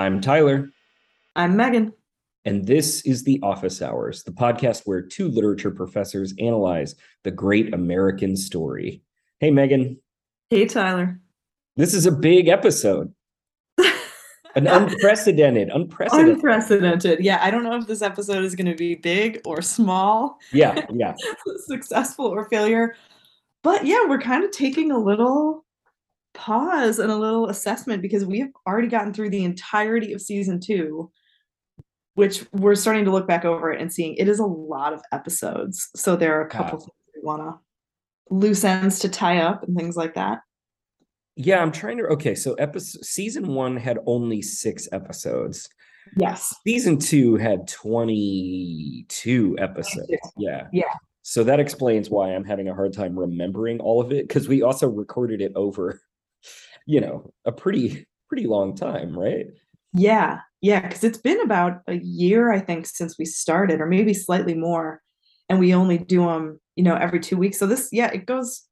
I'm Tyler. I'm Megan. And this is The Office Hours, the podcast where two literature professors analyze the great American story. Hey, Megan. Hey, Tyler. This is a big episode. An unprecedented, unprecedented. Unprecedented. Yeah, I don't know if this episode is going to be big or small. Yeah, yeah. Successful or failure. But yeah, we're kind of taking a little pause and a little assessment because we have already gotten through the entirety of season two, which we're starting to look back over it and seeing it is a lot of episodes. So there are a couple things we want to loose ends to tie up and things like that. Yeah, I'm trying to. Okay, so episode season one had only six episodes. Yes. Season two had 22 episodes. Yeah. Yeah. So that explains why I'm having a hard time remembering all of it because we also recorded it over you know, a pretty pretty long time, right? Yeah. Yeah, cuz it's been about a year I think since we started or maybe slightly more and we only do them, you know, every 2 weeks. So this yeah, it goes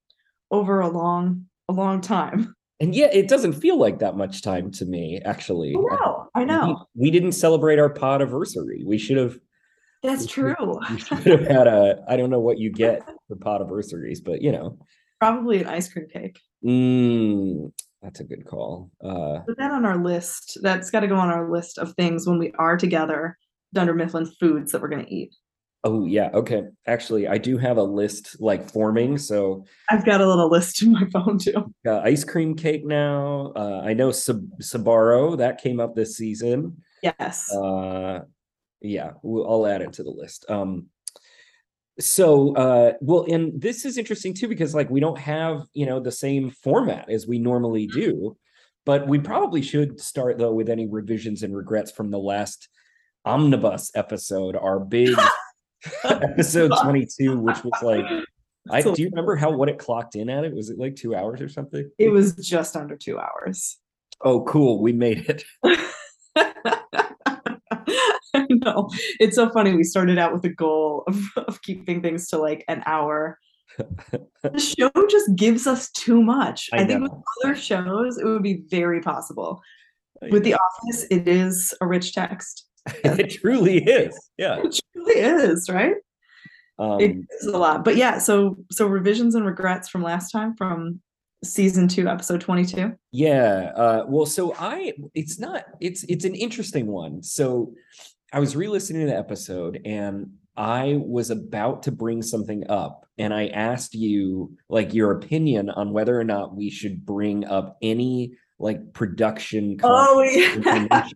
over a long a long time. And yeah, it doesn't feel like that much time to me, actually. No, I know. We, we didn't celebrate our pod anniversary. We should have. That's we true. Should, we should have had a. I don't know what you get for pod anniversaries, but you know. Probably an ice cream cake. Mm, that's a good call. Uh, Put that on our list. That's got to go on our list of things when we are together. Dunder Mifflin foods that we're going to eat. Oh yeah, okay. Actually, I do have a list like forming. So I've got a little list in my phone too. Uh, ice cream cake now. Uh, I know Sab- Sbarro that came up this season. Yes. Uh, yeah, we'll, I'll add it to the list. Um, so uh well and this is interesting too because like we don't have you know the same format as we normally mm-hmm. do but we probably should start though with any revisions and regrets from the last omnibus episode our big episode 22 which was like I do you remember how what it clocked in at it? Was it like 2 hours or something? It was just under 2 hours. Oh cool. We made it I know. It's so funny. We started out with a goal of, of keeping things to like an hour. the show just gives us too much. I, I think with other shows, it would be very possible. I with know. The Office, it is a rich text. it truly is. Yeah. It truly is, right? Um, it is a lot. But yeah, so so revisions and regrets from last time from season two episode 22 yeah uh well so i it's not it's it's an interesting one so I was re-listening to the episode and I was about to bring something up and I asked you like your opinion on whether or not we should bring up any like production oh, yeah.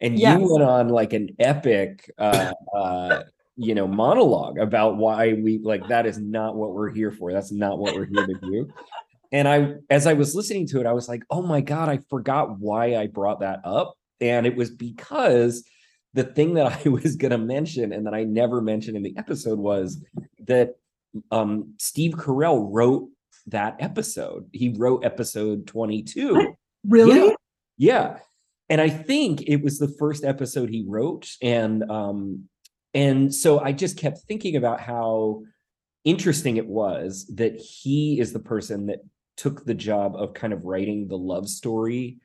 and yes. you went on like an epic uh uh you know monologue about why we like that is not what we're here for that's not what we're here to do and i as i was listening to it i was like oh my god i forgot why i brought that up and it was because the thing that I was going to mention and that I never mentioned in the episode was that um, Steve Carell wrote that episode. He wrote episode 22. What? Really? Yeah. yeah. And I think it was the first episode he wrote and um and so I just kept thinking about how interesting it was that he is the person that took the job of kind of writing the love story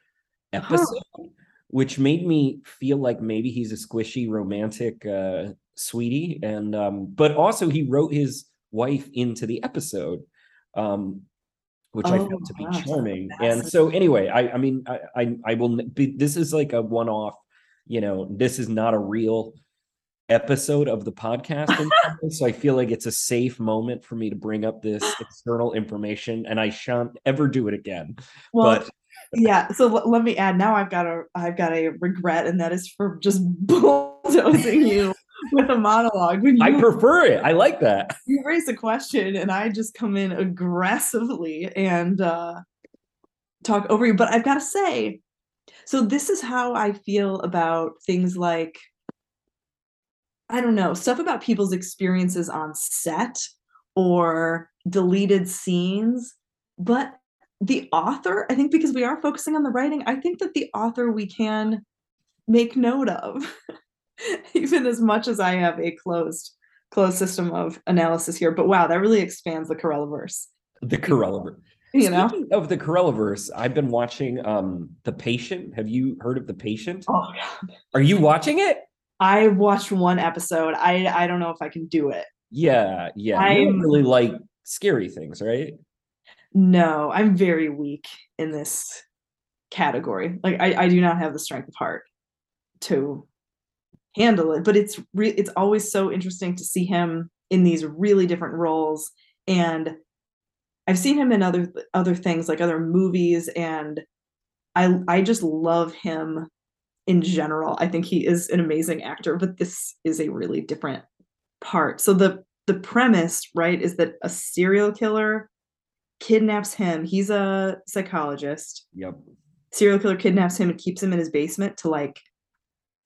episode. Huh which made me feel like maybe he's a squishy romantic uh, sweetie and um, but also he wrote his wife into the episode um, which oh, I found to be charming. And so anyway, I I mean I I, I will be this is like a one off, you know, this is not a real episode of the podcast so I feel like it's a safe moment for me to bring up this external information and I shan't ever do it again. Well, but yeah so l- let me add now i've got a i've got a regret and that is for just bulldozing you with a monologue. When you, i prefer it. I like that. You raise a question and i just come in aggressively and uh talk over you. But i've got to say so this is how i feel about things like i don't know stuff about people's experiences on set or deleted scenes but the author, I think because we are focusing on the writing, I think that the author we can make note of, even as much as I have a closed closed system of analysis here. But wow, that really expands the Carelliverse. The Carelliverse. you know Speaking of the Carelliverse, I've been watching um The Patient. Have you heard of The Patient? oh god Are you watching it? i watched one episode i i don't know if i can do it Yeah, yeah. I'm- really like scary things, right? No i'm very weak in this category. Like i i do not have the strength of heart to handle it but it's re- it's always so interesting to see him in these really different roles and i've seen him in other other things like other movies and i i just love him in general. I think he is an amazing actor but this is a really different part. So the the premise right is that a serial killer kidnaps him he's a psychologist Yep. serial killer kidnaps him and keeps him in his basement to like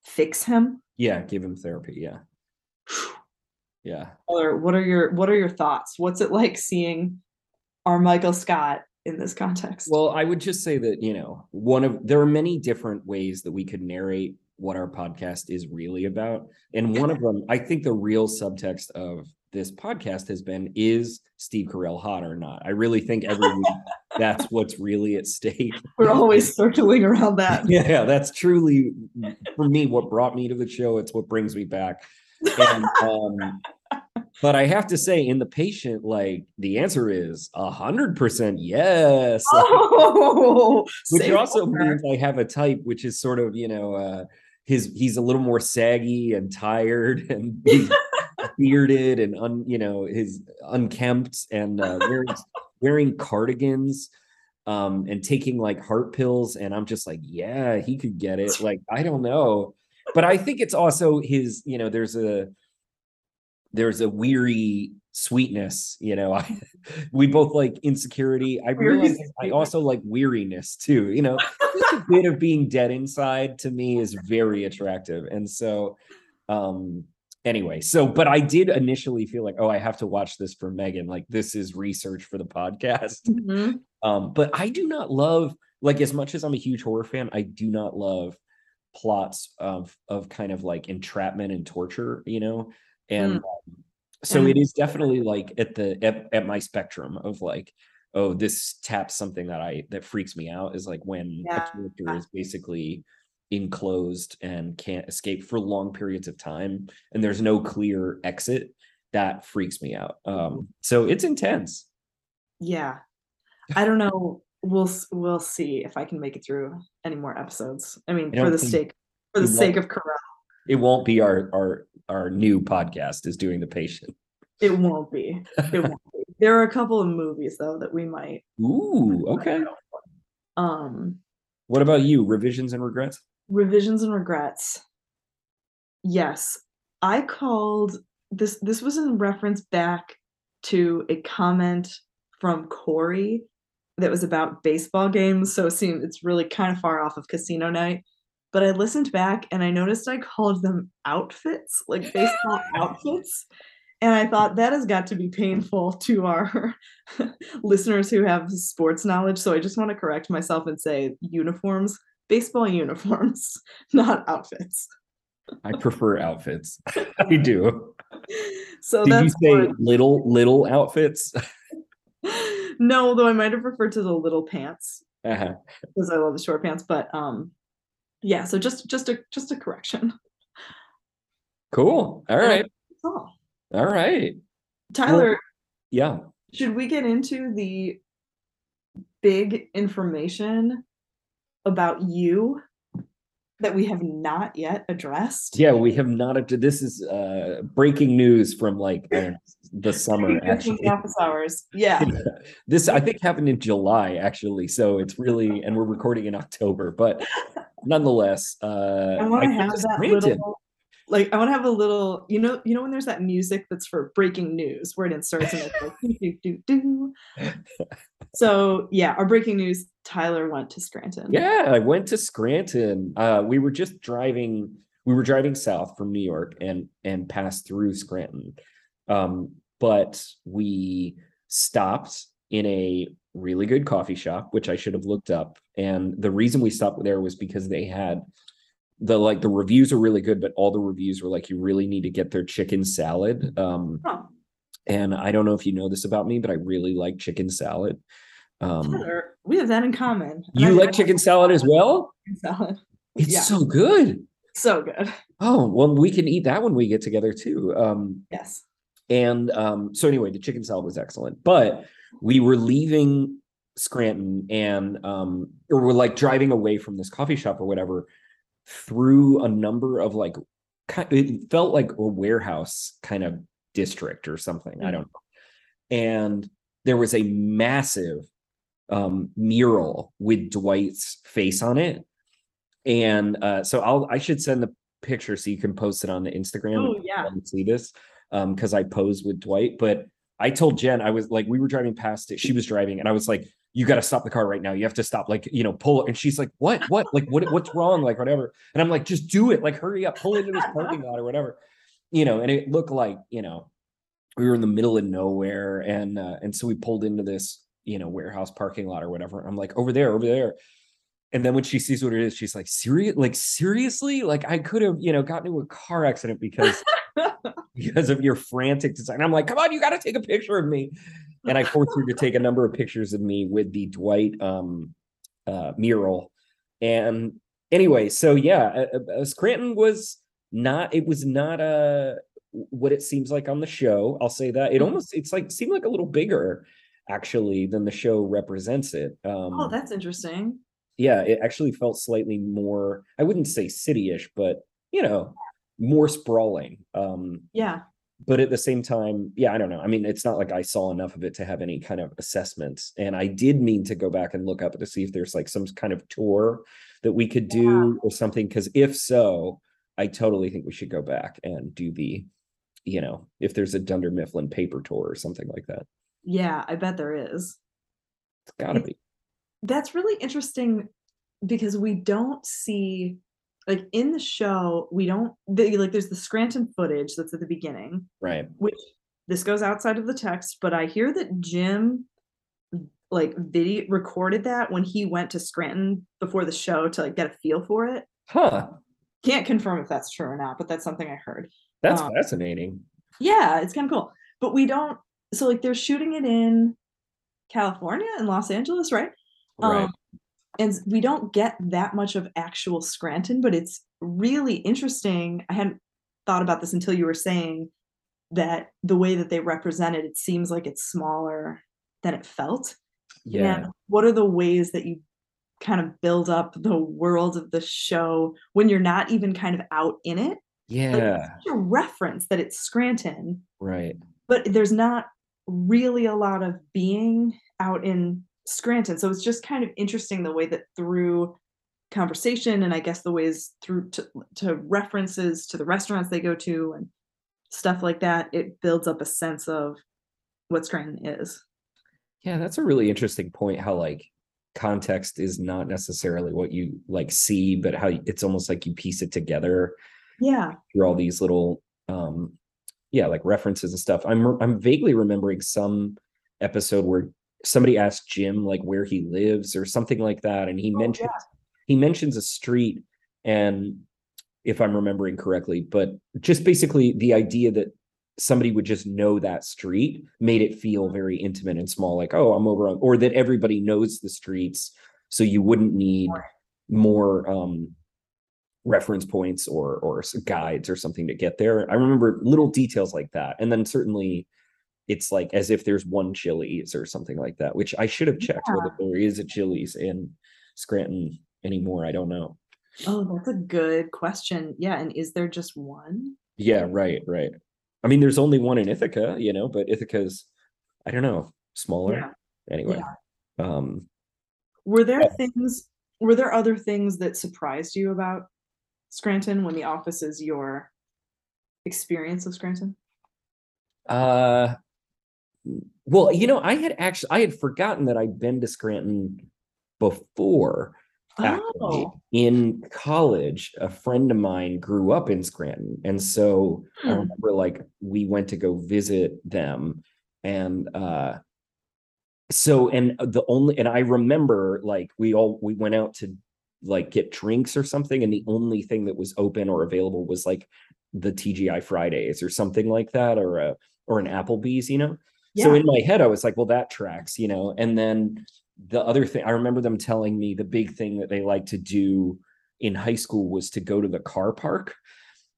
fix him Yeah, give him therapy. Yeah. Yeah. or what are your what are your thoughts what's it like seeing our michael scott in this context Well, I would just say that, you know, one of there are many different ways that we could narrate what our podcast is really about. And one of them, I think the real subtext of this podcast has been is Steve Carell hot or not? I really think every week that's what's really at stake. we're always circling around that Yeah, that's truly for me what brought me to the show. It's what brings me back. And um but I have to say, in the patient, like the answer is a hundred percent yes. Like, oh which also means I have a type which is sort of, you know, uh his he's a little more saggy and tired and he's bearded and un, you know, his unkempt and uh wearing wearing cardigans um and taking like heart pills and I'm just like, yeah, he could get it. Like, I don't know. But I think it's also his, you know, there's a there's a weary sweetness, you know. I we both like insecurity. I realize I also like weariness too, you know. Just a bit of being dead inside to me is very attractive. And so um anyway, so but I did initially feel like, oh, I have to watch this for Megan. Like this is research for the podcast. Mhm. Um, but I do not love like as much as I'm a huge horror fan, I do not love plots of of kind of like entrapment and torture, you know. And Mm. um, so And- it is definitely like at the at, at my spectrum of like, oh, this taps something that I that freaks me out is like when Yeah. a character is basically enclosed and can't escape for long periods of time and there's no clear exit that freaks me out. Um so it's intense. Yeah. I don't know. We'll we'll see if i can make it through any more episodes. I mean I for the sake for the sake of Carell. it won't be our our our new podcast is doing the patient. It won't be. It won't be. There are a couple of movies though that we might ooh okay. um what about you? Revisions and regrets revisions and regrets. Yes i called this this was in reference back to a comment from corey that was about baseball games so it seemed it's really kind of far off of casino night but i listened back and i noticed i called them outfits like baseball outfits and i thought that has got to be painful to our listeners who have sports knowledge so i just want to correct myself and say uniforms baseball uniforms, not outfits. i prefer outfits i do So did you say one. little little outfits no, though I might have referred to the little pants uh-huh. because I love the short pants. But um, yeah. So just just a just a correction. cool all right all. all right Tyler, yeah should we get into the big information about you that we have not yet addressed? yeah we have not to this is uh breaking news from like I the summer Breaking news from actually office hours. Yeah. this I think happened in July actually, so it's really and we're recording in October, but nonetheless, uh, I want to have that little, like I want to have a little, you know, you know when there's that music that's for breaking news where it inserts and it's like do do do do. So yeah, our breaking news: Tyler went to Scranton. Yeah, I went to Scranton. Uh, we were just driving. We were driving south from New York and and passed through Scranton, um, but we stopped in a really good coffee shop, which I should have looked up. And the reason we stopped there was because they had the like the reviews are really good, but all the reviews were like you really need to get their chicken salad. Um, Huh. and I don't know if you know this about me, but I really like chicken salad. Um, Tyler, we have that in common. You I- like I chicken salad as well? salad. It's Yeah. so good. So good. Oh, well, we can eat that when we get together too. Um, Yes. and um, so anyway, the chicken salad was excellent. But we were leaving Scranton and um, or we're like driving away from this coffee shop or whatever through a number of like it felt like a warehouse kind of district or something. I Mhm. don't know. And there was a massive um mural with Dwight's face on it. And uh so I'll I should send the picture so you can post it on the Instagram Oh yeah. and see this um because I posed with Dwight. But I told Jen, I was like, we were driving past it. She was driving, and I was like, you got to stop the car right now. You have to stop, like, you know, pull it. And she's like, what, what, like, what, what's wrong? Like, whatever. And I'm like, just do it. Like, hurry up, pull into this parking lot or whatever, you know. And it looked like, you know, we were in the middle of nowhere, and uh, and so we pulled into this, you know, warehouse parking lot or whatever. I'm like, over there, over there. And then when she sees what it is, she's like, serious, like seriously, like I could have, you know, gotten into a car accident because because of your frantic design. I'm like, come on, you got to take a picture of me. And I forced her to take a number of pictures of me with the Dwight um, uh, mural. And anyway, so yeah, uh, uh, Scranton was not. It was not a what it seems like on the show. I'll say that it Mhm. almost it's like seemed like a little bigger actually than the show represents it. Um, Oh, that's interesting. yeah, it actually felt slightly more, I wouldn't say city-ish, but you know, more sprawling. Um, Yeah. But at the same time, yeah, I don't know. I mean, it's not like I saw enough of it to have any kind of assessments. And I did mean to go back and look up to see if there's like some kind of tour that we could do or something. Cause if so, I totally think we should go back and do the, you know, if there's a Dunder Mifflin paper tour or something like that. Yeah, I bet there is. It's gotta be. That's really interesting because we don't see like in the show, we don't the, like there's the Scranton footage that's at the beginning, Right. which this goes outside of the text, but I hear that Jim like video recorded that when he went to Scranton before the show to like get a feel for it. Huh. Can't confirm if that's true or not, but that's something I heard. That's Um, fascinating. Yeah, it's kind of cool. But we don't so like they're shooting it in California and Los Angeles, right? Right. Um, and we don't get that much of actual Scranton, but it's really interesting. I hadn't thought about this until you were saying that the way that they represent it, it seems like it's smaller than it felt. yeah. And what are the ways that you kind of build up the world of the show when you're not even kind of out in it? Like, Yeah. it's a reference that it's Scranton, Right. but there's not really a lot of being out in Scranton. So it's just kind of interesting the way that through conversation and I guess the ways through to, to references to the restaurants they go to and stuff like that, it builds up a sense of what Scranton is. Yeah, that's a really interesting point. How like context is not necessarily what you like see, but how it's almost like you piece it together Yeah. through all these little, um, yeah, like references and stuff. I'm I'm vaguely remembering some episode where somebody asked Jim like where he lives or something like that, and he Oh, mentions he mentions a street, and if I'm remembering correctly, but just basically the idea that somebody would just know that street made it feel very intimate and small like oh i'm over on or that everybody knows the streets so you wouldn't need more um reference points or or guides or something to get there. I remember little details like that and then certainly it's like as if there's one chili's or something like that which i should have checked whether there is a chili's in scranton anymore i don't know Oh, that's a good question. Yeah. And is there just one? Yeah, right, right. I mean, there's only one in Ithaca, you know, but Ithaca's, I don't know, smaller. Yeah. Anyway, um, Were there Yeah. things, were there other things that surprised you about Scranton when the office is your experience of Scranton? uh, well, you know, I had actually, I had forgotten that I'd been to Scranton before. Actually, Oh, in college, a friend of mine grew up in Scranton, and so I Hmm. remember like we went to go visit them, and uh, so and the only and I remember like we all we went out to like get drinks or something, and the only thing that was open or available was like the TGI Fridays or something like that, or a or an Applebee's, you know. So in my head, I was like, well, that tracks, you know. And then the other thing, I remember them telling me the big thing that they like to do in high school was to go to the car park.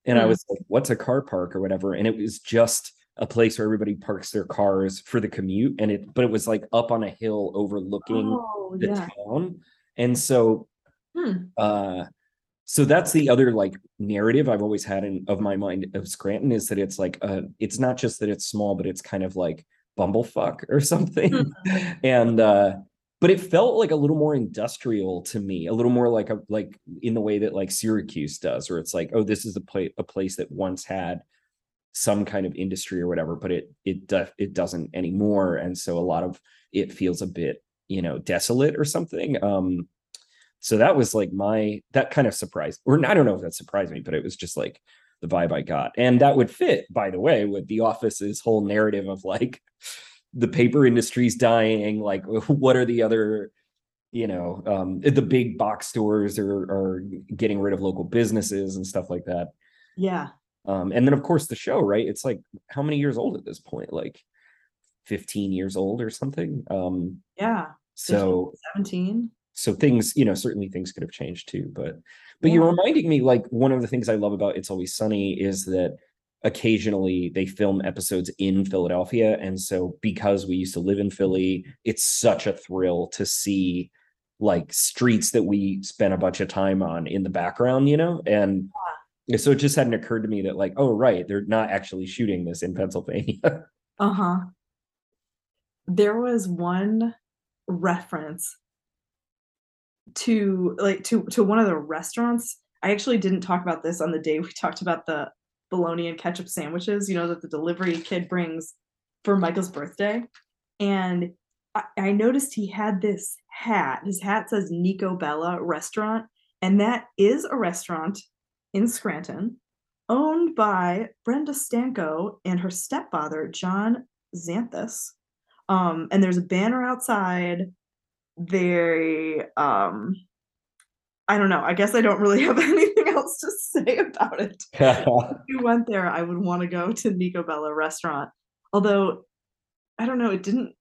And I Mm. was like, what's a car park or whatever? And it was just a place where everybody parks their cars for the commute. And it, but it was like up on a hill overlooking Oh, the yeah. town. And so Hmm. uh so that's the other like narrative I've always had in of my mind of Scranton is that it's like uh it's not just that it's small, but it's kind of like bumblefuck or something. and uh but it felt like a little more industrial to me, a little more like a like in the way that like Syracuse does, where it's like, oh, this is a place a place that once had some kind of industry or whatever, but it it do- it doesn't anymore, and so a lot of it feels a bit you know desolate or something. Um, so that was like my that kind of surprised, or I don't know if that surprised me, but it was just like the vibe I got, and that would fit, by the way, with the Office's whole narrative of like the paper industry's dying. Like, what are the other you know um the big box stores are are getting rid of local businesses and stuff like that Yeah. um, and then of course the show, right? It's like how many years old at this point? Like 15 years old or something. Um, Yeah. so 17. so things, you know, certainly things could have changed too. But but you're reminding me like one of the things I love about It's Always Sunny is that occasionally they film episodes in Philadelphia. And so because we used to live in Philly, it's such a thrill to see like streets that we spent a bunch of time on in the background, you know? And so it just hadn't occurred to me that like, oh right, they're not actually shooting this in Pennsylvania. Uh-huh. There was one reference to like to to one of the restaurants. I actually didn't talk about this on the day we talked about the bologna and ketchup sandwiches, you know, that the delivery kid brings for Michael's birthday. And I, I noticed he had this hat. His hat says Nico Bella Restaurant, and that is a restaurant in Scranton owned by Brenda Stanko and her stepfather, John Xanthus. Um, and there's a banner outside. Very, um, I don't know. I guess I don't really have anything else to say about it. If you went there, I would want to go to Nico Bella restaurant. Although, I don't know, it didn't.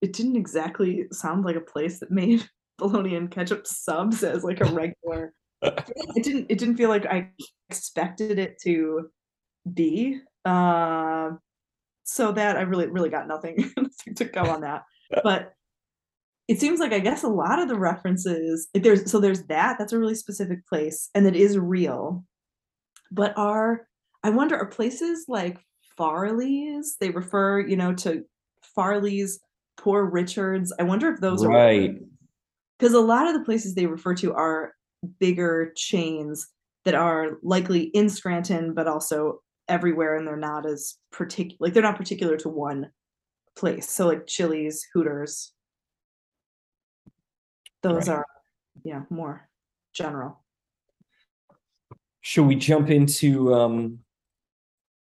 It didn't exactly sound like a place that made bologna and ketchup subs as like a regular. it didn't. It didn't feel like I expected it to be. Uh, so that I really, really got nothing to go on that. But it seems like I guess a lot of the references, like there's so there's that. That's a really specific place, and it is real. But are I wonder are places like Farley's? They refer, you know, to Farley's, Poor Richards. I wonder if those are right. because a lot of the places they refer to are bigger chains that are likely in Scranton, but also everywhere, and they're not as particular. Like they're not particular to one place. So like Chili's, Hooters, those Right. are yeah more general. Should we jump into um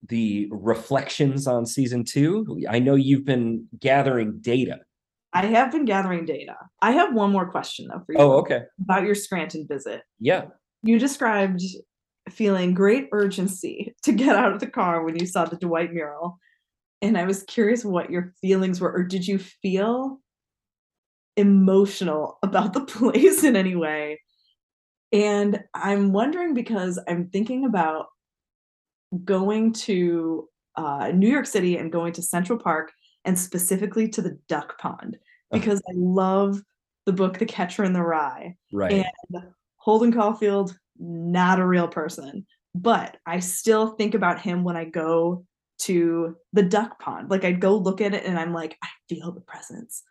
the reflections on season two? I know you've been gathering data. I have been gathering data. I have one more question though for you Oh, okay. about your Scranton visit. Yeah. You described feeling great urgency to get out of the car when you saw the Dwight mural. And I was curious what your feelings were, or did you feel emotional about the place in any way? And I'm wondering because I'm thinking about going to uh, New York City and going to Central Park and specifically to the duck pond because I love the book The Catcher in the Rye. Right. And Holden Caulfield, not a real person, but I still think about him when I go to the duck pond. Like I'd go look at it and I'm like, I feel the presence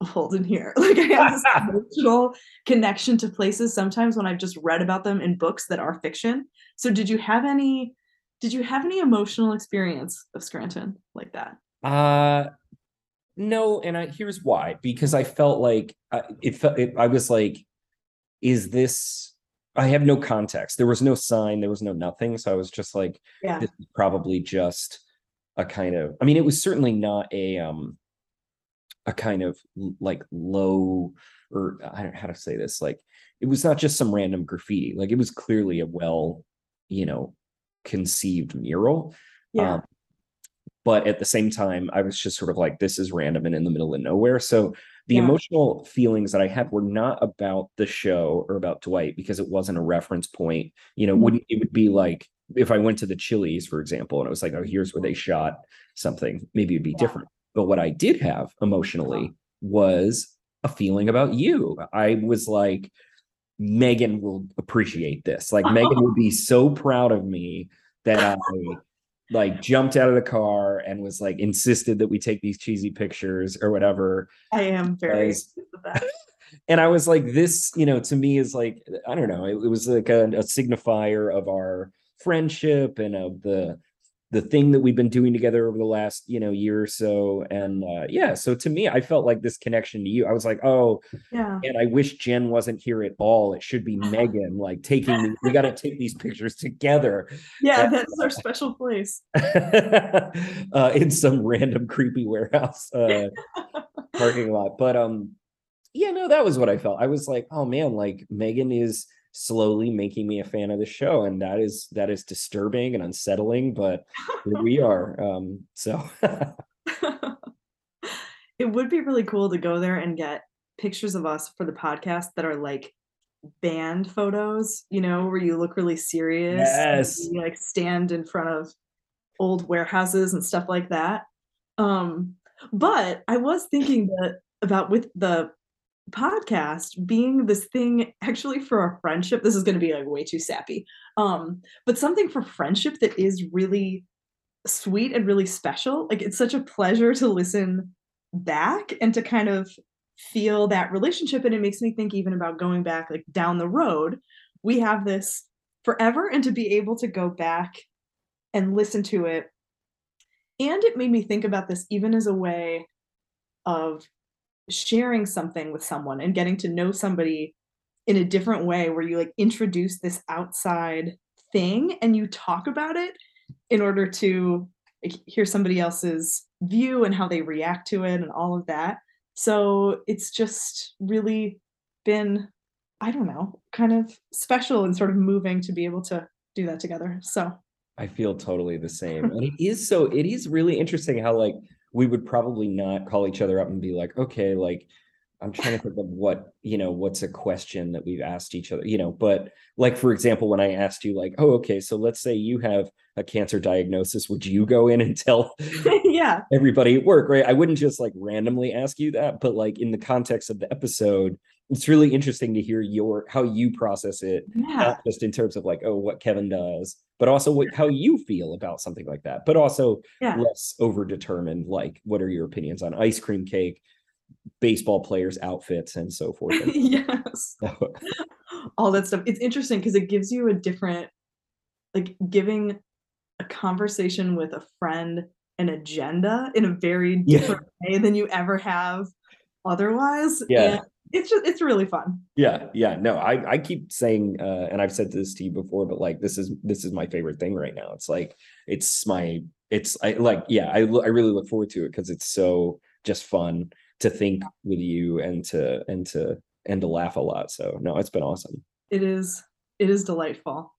of Holden here. Like I have this emotional connection to places sometimes when I've just read about them in books that are fiction. So did you have any did you have any emotional experience of Scranton like that? Uh no, and I here's why because I felt like I, it felt it, I was like, is this? I have no context. There was no sign. There was no nothing. So I was just like, Yeah. this is probably just a kind of. I mean, it was certainly not a um a kind of like low or I don't know how to say this. Like it was not just some random graffiti. Like it was clearly a well, you know, conceived mural. Yeah. Um, but at the same time, I was just sort of like, this is random and in the middle of nowhere. So the Yeah. emotional feelings that I had were not about the show or about Dwight because it wasn't a reference point. You know, Mhm. wouldn't it would be like if I went to the Chili's, for example, and it was like, oh, here's where they shot something, maybe it'd be Yeah. different. But what I did have emotionally uh-huh. was a feeling about you. I was like, Megan will appreciate this. Like Megan will be so proud of me that I like jumped out of the car and was like insisted that we take these cheesy pictures or whatever. I am very Guys. pleased with that. And I was like, this, you know, to me is like, I don't know, it, it was like a, a signifier of our friendship and of the the thing that we've been doing together over the last, you know, year or so. And uh yeah, so to me, I felt like this connection to you. I was like, oh, Yeah. and I wish Jen wasn't here at all. It should be Megan, like taking, we got to take these pictures together Yeah, that's our special place. uh, in some random creepy warehouse uh, parking lot. But um, yeah, no, that was what I felt. I was like, oh man, like Megan is slowly making me a fan of the show, and that is that is disturbing and unsettling. But we are. Um, so it would be really cool to go there and get pictures of us for the podcast that are like band photos, you know, where you look really serious. Yes. you, like stand in front of old warehouses and stuff like that. Um, but I was thinking that about with the podcast being this thing actually for our friendship. This is going to be like way too sappy. Um, but something for friendship that is really sweet and really special. Like it's such a pleasure to listen back and to kind of feel that relationship. And it makes me think even about going back like down the road. We have this forever, and to be able to go back and listen to it. And it made me think about this even as a way of sharing something with someone and getting to know somebody in a different way where you like introduce this outside thing and you talk about it in order to like, hear somebody else's view and how they react to it and all of that. So it's just really been, I don't know, kind of special and sort of moving to be able to do that together. So I feel totally the same. And it is so it is really interesting how like we would probably not call each other up and be like, okay, like I'm trying to think of what, you know, what's a question that we've asked each other, you know, but like for example, when I asked you like, oh, okay, so let's say you have a cancer diagnosis, would you go in and tell yeah, everybody at work, right? I wouldn't just like randomly ask you that, but like in the context of the episode, it's really interesting to hear your how you process it yeah, not just in terms of like oh what kevin does but also what, how you feel about something like that but also yeah. less over determined like what are your opinions on ice cream cake baseball players outfits and so forth yes. so- all that stuff. It's interesting because it gives you a different, like giving a conversation with a friend an agenda in a very Yeah. different way than you ever have otherwise. Yeah. And it's just it's really fun. yeah yeah no i i keep saying uh and i've said this to you before but like this is this is my favorite thing right now it's like it's my it's i like yeah I I really look forward to it because it's so just fun to think with you and to and to and to laugh a lot so no it's been awesome It is it is delightful.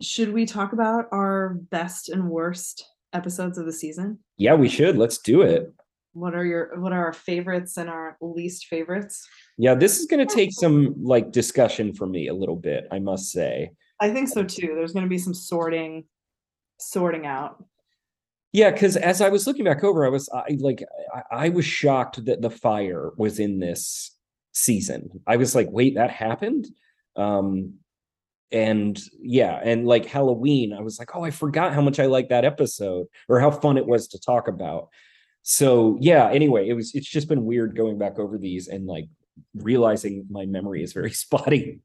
Should we talk about our best and worst episodes of the season? Yeah, we should. Let's do it. What are your what are our favorites and our least favorites? Yeah, this is going to take some like discussion for me a little bit, I must say. I think so too. There's going to be some sorting sorting out. Yeah, because as I was looking back over, I was I like I, I was shocked that the fire was in this season. I was like, wait, that happened. Um, and yeah, and like Halloween, I was like, oh, I forgot how much I liked that episode or how fun it was to talk about. So yeah, anyway, it was it's just been weird going back over these and like realizing my memory is very spotty.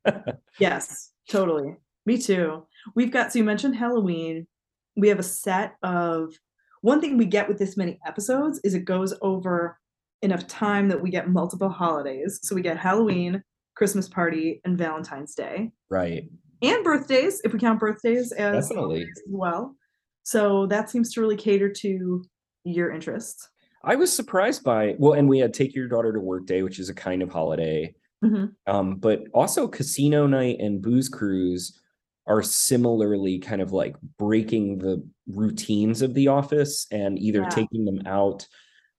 Yes, totally. Me too. We've got so you mentioned Halloween. We have a set of one thing we get with this many episodes is it goes over enough time that we get multiple holidays. So we get Halloween, Christmas party, and Valentine's Day. right. And birthdays, if we count birthdays as Definitely. as well. So that seems to really cater to your interests. I was surprised by well, and we had take your daughter to work day, which is a kind of holiday. Mhm. Um, but also casino night and booze cruise are similarly kind of like breaking the routines of the office and either Yeah. taking them out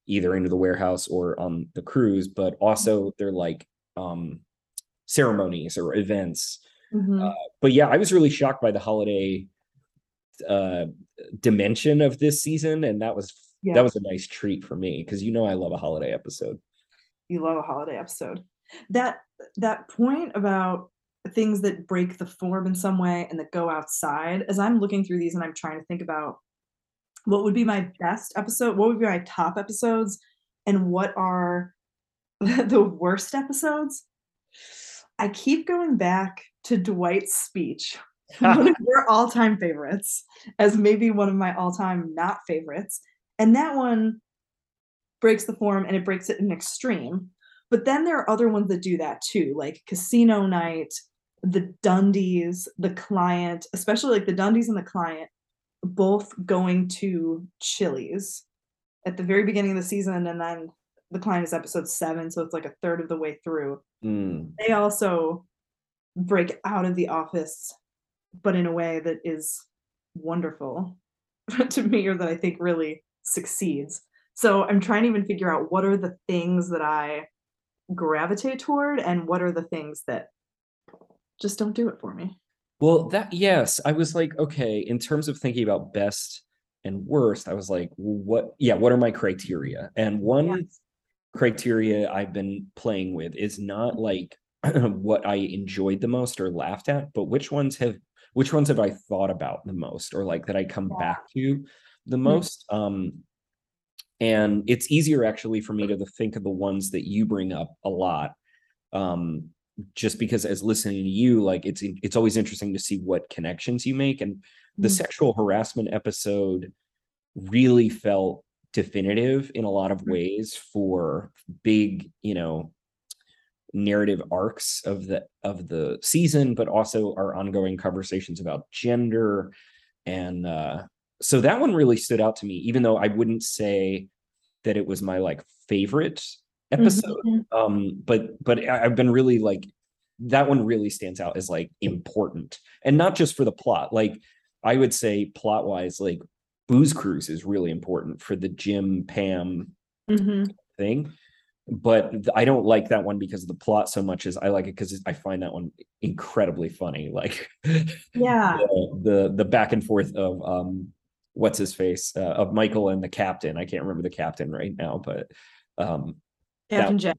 either into the warehouse or on the cruise, but also they're like um ceremonies or events. Mhm. But yeah, I was really shocked by the holiday uh dimension of this season and that was Yeah. that was a nice treat for me because you know I love a holiday episode. you love a holiday episode. That that point about things that break the form in some way and that go outside, as I'm looking through these and I'm trying to think about what would be my best episode, what would be my top episodes, and what are the worst episodes, I keep going back to Dwight's speech, one of your all-time favorites, as maybe one of my all-time not favorites. And that one breaks the form and it breaks it in extreme. But then there are other ones that do that too, like Casino Night, the Dundies, the client, especially like the Dundies and the client, both going to Chili's at the very beginning of the season, and then the client is episode seven, so it's like a third of the way through. Mm, They also break out of the office, but in a way that is wonderful to me, or that I think really succeeds. So I'm trying to even figure out what are the things that I gravitate toward and what are the things that just don't do it for me. Well, that yes, I was like, okay, in terms of thinking about best and worst, I was like, what? Yeah, what are my criteria? And one Yes. criteria I've been playing with is not like what I enjoyed the most or laughed at, but which ones have which ones have I thought about the most or like that I come Yeah. back to the Mhm. most. Um, and it's easier actually for me to think of the ones that you bring up a lot. Um, just because as listening to you, like it's it's always interesting to see what connections you make. And the Mhm. sexual harassment episode really felt definitive in a lot of Mhm. ways for big, you know, narrative arcs of the of the season, but also our ongoing conversations about gender. And uh so that one really stood out to me, even though I wouldn't say that it was my like favorite episode Mhm. um but but i've been really like that one really stands out as like important and not just for the plot like i would say plot wise like booze cruise is really important for the jim pam Mhm. thing but i don't like that one because of the plot so much as i like it because i find that one incredibly funny like Yeah. the, the the back and forth of um what's his face uh, of michael and the captain i can't remember the captain right now but um Captain Jack.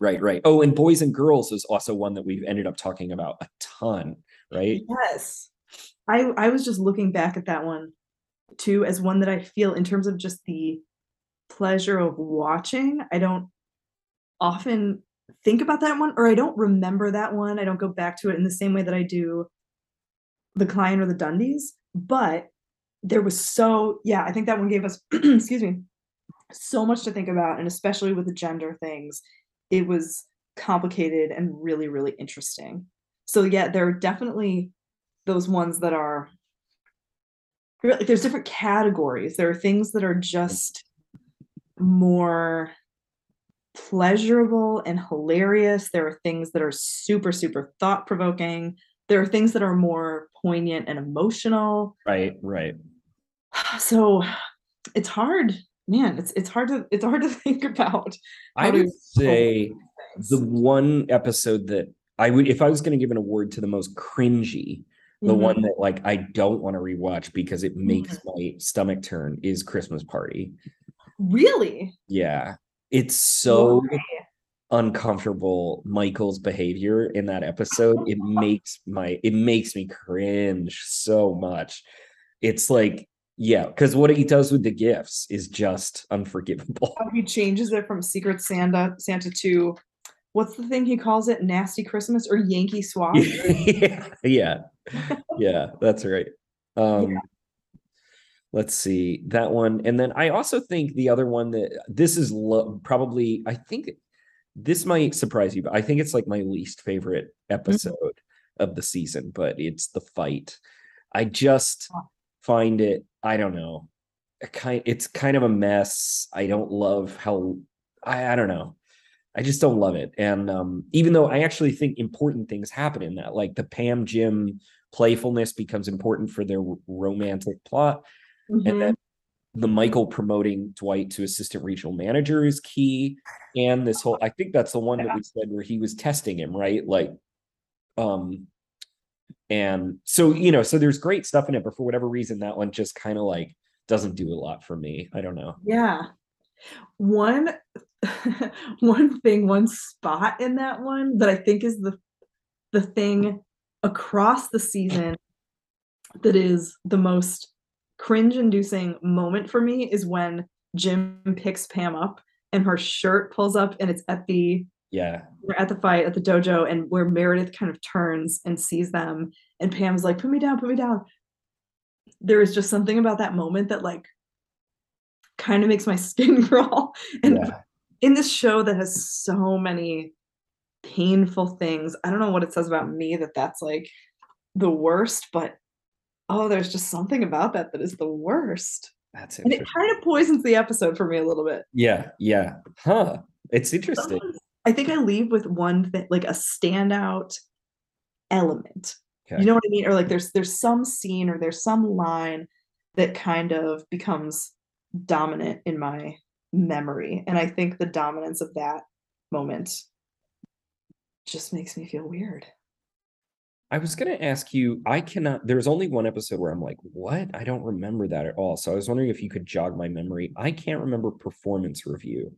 Right, right. Oh, and Boys and Girls is also one that we've ended up talking about a ton, right? Yes. I I was just looking back at that one too as one that I feel in terms of just the pleasure of watching. I don't often think about that one or I don't remember that one. I don't go back to it in the same way that I do the client or the Dundies, but there was so yeah, I think that one gave us excuse me, so much to think about and especially with the gender things. It was complicated and really really interesting. So yeah, there are definitely those ones that are really there's different categories. There are things that are just more pleasurable and hilarious. There are things that are super, super thought provoking. There are things that are more poignant and emotional. Right, right. So it's hard, man. It's it's hard to it's hard to think about. I would say the one episode that I would, if I was going to give an award to the most cringy, the Mhm. one that like I don't want to rewatch because it makes my stomach turn is Christmas Party. really Yeah, it's so Why? uncomfortable. Michael's behavior in that episode it makes my it makes me cringe so much. It's like yeah, because what he does with the gifts is just unforgivable. how he changes it from Secret Santa Santa to what's the thing he calls it? Nasty Christmas or Yankee Swap? yeah, yeah, yeah, that's right. Um, let's see that one, and then I also think the other one that this is lo- probably I think this might surprise you, but I think it's like my least favorite episode of the season. But it's the fight. I just find it. I don't know. kind. It's kind of a mess. I don't love how. I I don't know. I just don't love it. And um, even though I actually think important things happen in that, like the Pam Jim playfulness becomes important for their romantic plot Mhm. and then the Michael promoting Dwight to assistant regional manager is key. And this whole, I think that's the one that we said where he was testing him, right? Like, um, and so you know, so there's great stuff in it, but for whatever reason, that one just kind of like doesn't do a lot for me. I don't know. Yeah. One one thing, one spot in that one that I think is the the thing across the season that is the most cringe-inducing moment for me is when Jim picks Pam up and her shirt pulls up and it's at the Yeah, we're at the fight at the dojo and where Meredith kind of turns and sees them and Pam's like, put me down, put me down. There is just something about that moment that like kind of makes my skin crawl. And yeah, in this show that has so many painful things, I don't know what it says about me that that's like the worst, but oh, there's just something about that that is the worst. that's And it kind of poisons the episode for me a little bit. Yeah, yeah, huh? It's interesting. I think I leave with one thing, like a standout element. Okay. You know what I mean? Or like there's there's some scene or there's some line that kind of becomes dominant in my memory. And I think the dominance of that moment just makes me feel weird. I was gonna ask you, I cannot, there's only one episode where I'm like, what? I don't remember that at all. So I was wondering if you could jog my memory. I can't remember performance review.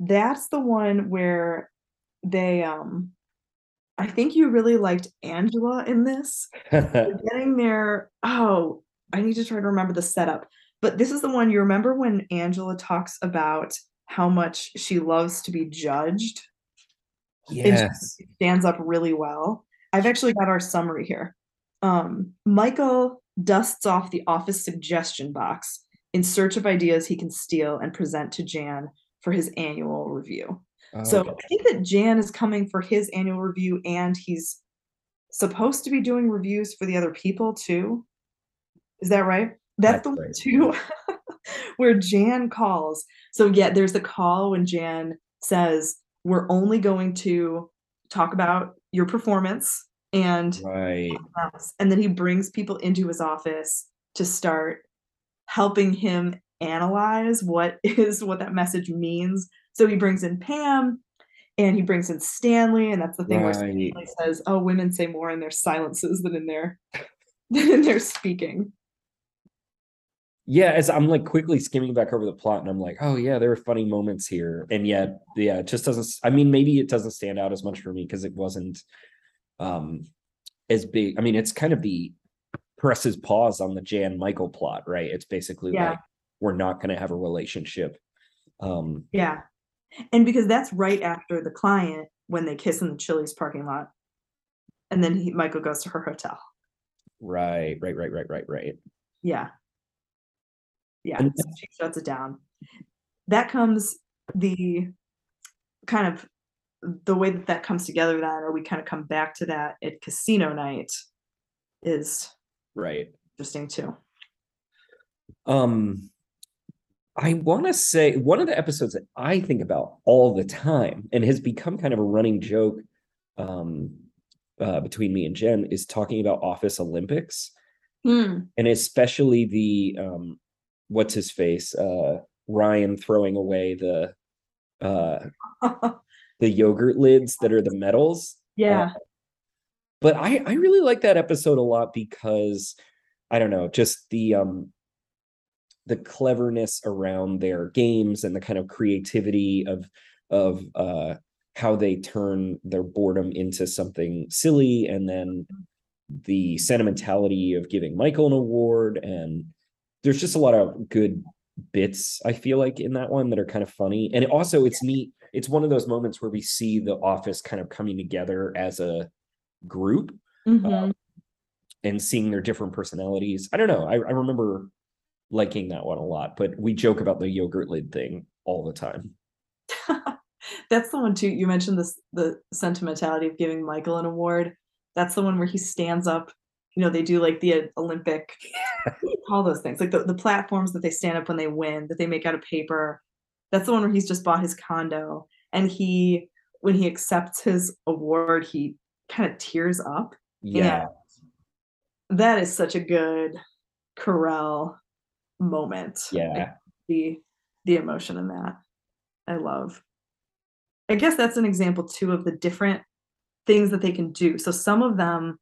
That's the one where they um I think you really liked Angela in this. Getting there. Oh, I need to try to remember the setup. But this is the one you remember when Angela talks about how much she loves to be judged Yes. stands up really well. I've actually got our summary here. Um, Michael dusts off the office suggestion box in search of ideas he can steal and present to Jan for his annual review. Oh, so Okay. I think that Jan is coming for his annual review and he's supposed to be doing reviews for the other people too. Is that right? That's, That's the one right. too where Jan calls. So yeah, there's the call when Jan says, We're only going to talk about your performance and Right. and then he brings people into his office to start helping him analyze what is what that message means. So he brings in Pam and he brings in Stanley, and that's the thing where Right. Stanley says, "Oh, women say more in their silences than in their than in their speaking." Yeah, as I'm like quickly skimming back over the plot, and I'm like, oh yeah, there are funny moments here, and yet, yeah, it just doesn't. I mean, maybe it doesn't stand out as much for me because it wasn't um as big. I mean, it's kind of the presses pause on the Jan Michael plot, right? It's basically Yeah. like we're not going to have a relationship. Um, Yeah, and because that's right after the client when they kiss in the Chili's parking lot, and then he, Michael goes to her hotel. right, right, right, right, right, right. Yeah. Yeah, And- so she shuts it down. That comes the kind of the way that that comes together then, or we kind of come back to that at casino night is Right. interesting too. Um, I want to say one of the episodes that I think about all the time and has become kind of a running joke um, uh, between me and Jen is talking about Office Olympics Hmm. and especially the um, what's his face uh, Ryan throwing away the uh, the yogurt lids that are the medals. yeah, but I I really like that episode a lot because I don't know, just the um the cleverness around their games and the kind of creativity of of uh how they turn their boredom into something silly and then the sentimentality of giving Michael an award and there's just a lot of good bits I feel like in that one that are kind of funny and also it's neat it's one of those moments where we see the office kind of coming together as a group mhm. and seeing their different personalities. I don't know. I, I remember liking that one a lot, but we joke about the yogurt lid thing all the time. That's the one too. You mentioned this the sentimentality of giving Michael an award. That's the one where he stands up. You know, they do like the uh, Olympic what do you call those things? Like the, the platforms that they stand up when they win, that they make out of paper. That's the one where he's just bought his condo. And he when he accepts his award, he kind of tears up. Yeah. that is such a good Carell moment. Yeah. the the emotion in that. I love. I guess that's an example too of the different things that they can do. So some of them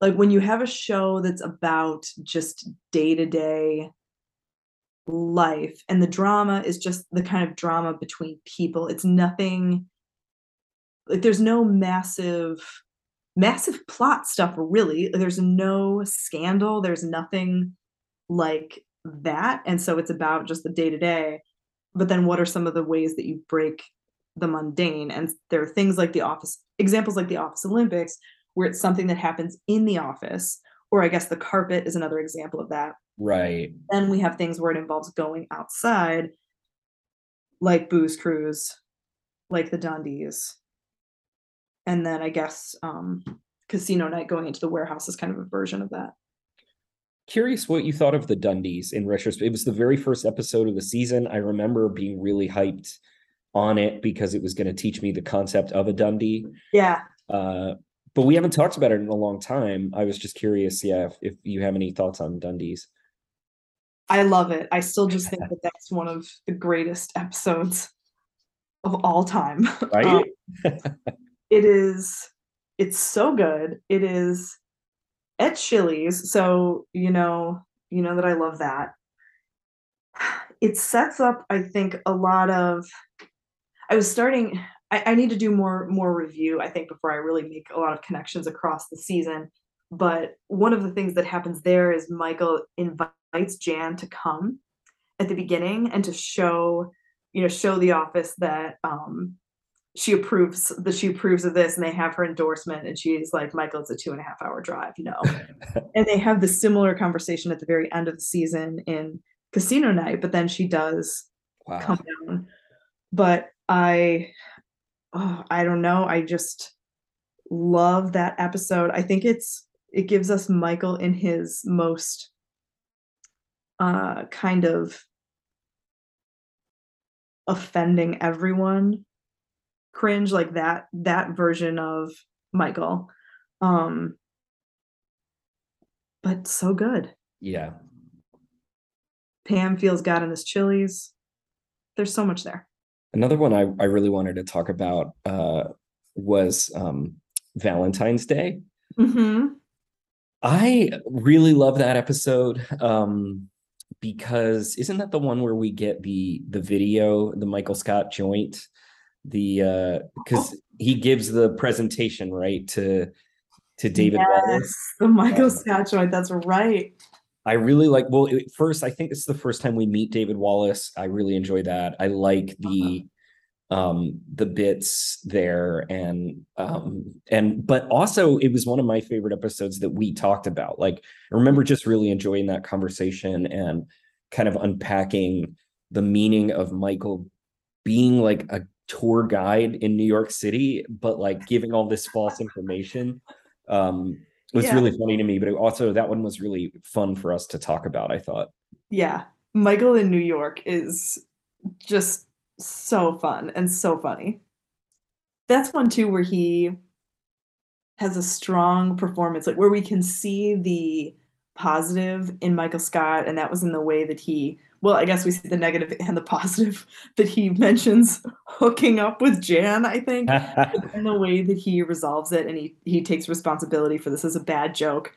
like when you have a show that's about just day-to-day life and the drama is just the kind of drama between people it's nothing like there's no massive massive plot stuff really. There's no scandal. There's nothing like that and so it's about just the day to day but then what are some of the ways that you break the mundane? And there are things like the office examples like the office olympics where it's something that happens in the office or i guess the carpet is another example of that. Right. then we have things where it involves going outside like booze cruise like the dundies and then i guess um casino night going into the warehouse is kind of a version of that Curious what you thought of the Dundies in retrospect. It was the very first episode of the season. I remember being really hyped on it because it was going to teach me the concept of a Dundie. yeah Uh, but we haven't talked about it in a long time. I was just curious, yeah, if, if you have any thoughts on Dundies. I love it. I still just think that that's one of the greatest episodes of all time. Right? Um, it is, it's so good. It is at Chili's. So, you know, you know that I love that. It sets up, I think, a lot of I was starting I, I need to do more more review, I think, before I really make a lot of connections across the season. But one of the things that happens there is Michael invites Jan to come at the beginning and to show, you know, show the office that um she approves that she approves of this and they have her endorsement and she's like michael it's a two and a half hour drive no and they have this similar conversation at the very end of the season in casino night but then she does Wow. come down. But i oh, i don't know i just love that episode. I think it's it gives us michael in his most uh kind of offending everyone cringe like that that version of michael um but so good Yeah. pam feels god in his Chili's there's so much there Another one I, I really wanted to talk about uh, was um, Valentine's Day. mm-hmm. I really love that episode um, because isn't that the one where we get the the video, the Michael Scott joint, the uh because he gives the presentation right to to David Wallace. yes the michael Um, that's right I really like. Well, it- first, I think it's the first time we meet David Wallace. I really enjoy that. I like the um the bits there and um and but also it was one of my favorite episodes that we talked about like i remember just really enjoying that conversation and kind of unpacking the meaning of michael being like a tour guide in new york city but like giving all this false information um it was Yeah. really funny to me but it also that one was really fun for us to talk about i thought. Yeah. Michael in new york is just so fun and so funny. That's one too where he has a strong performance like where we can see the positive in michael scott and that was in the way that he well i guess we see the negative and the positive that he mentions hooking up with jan i think in the way that he resolves it and he he takes responsibility for this. As a bad joke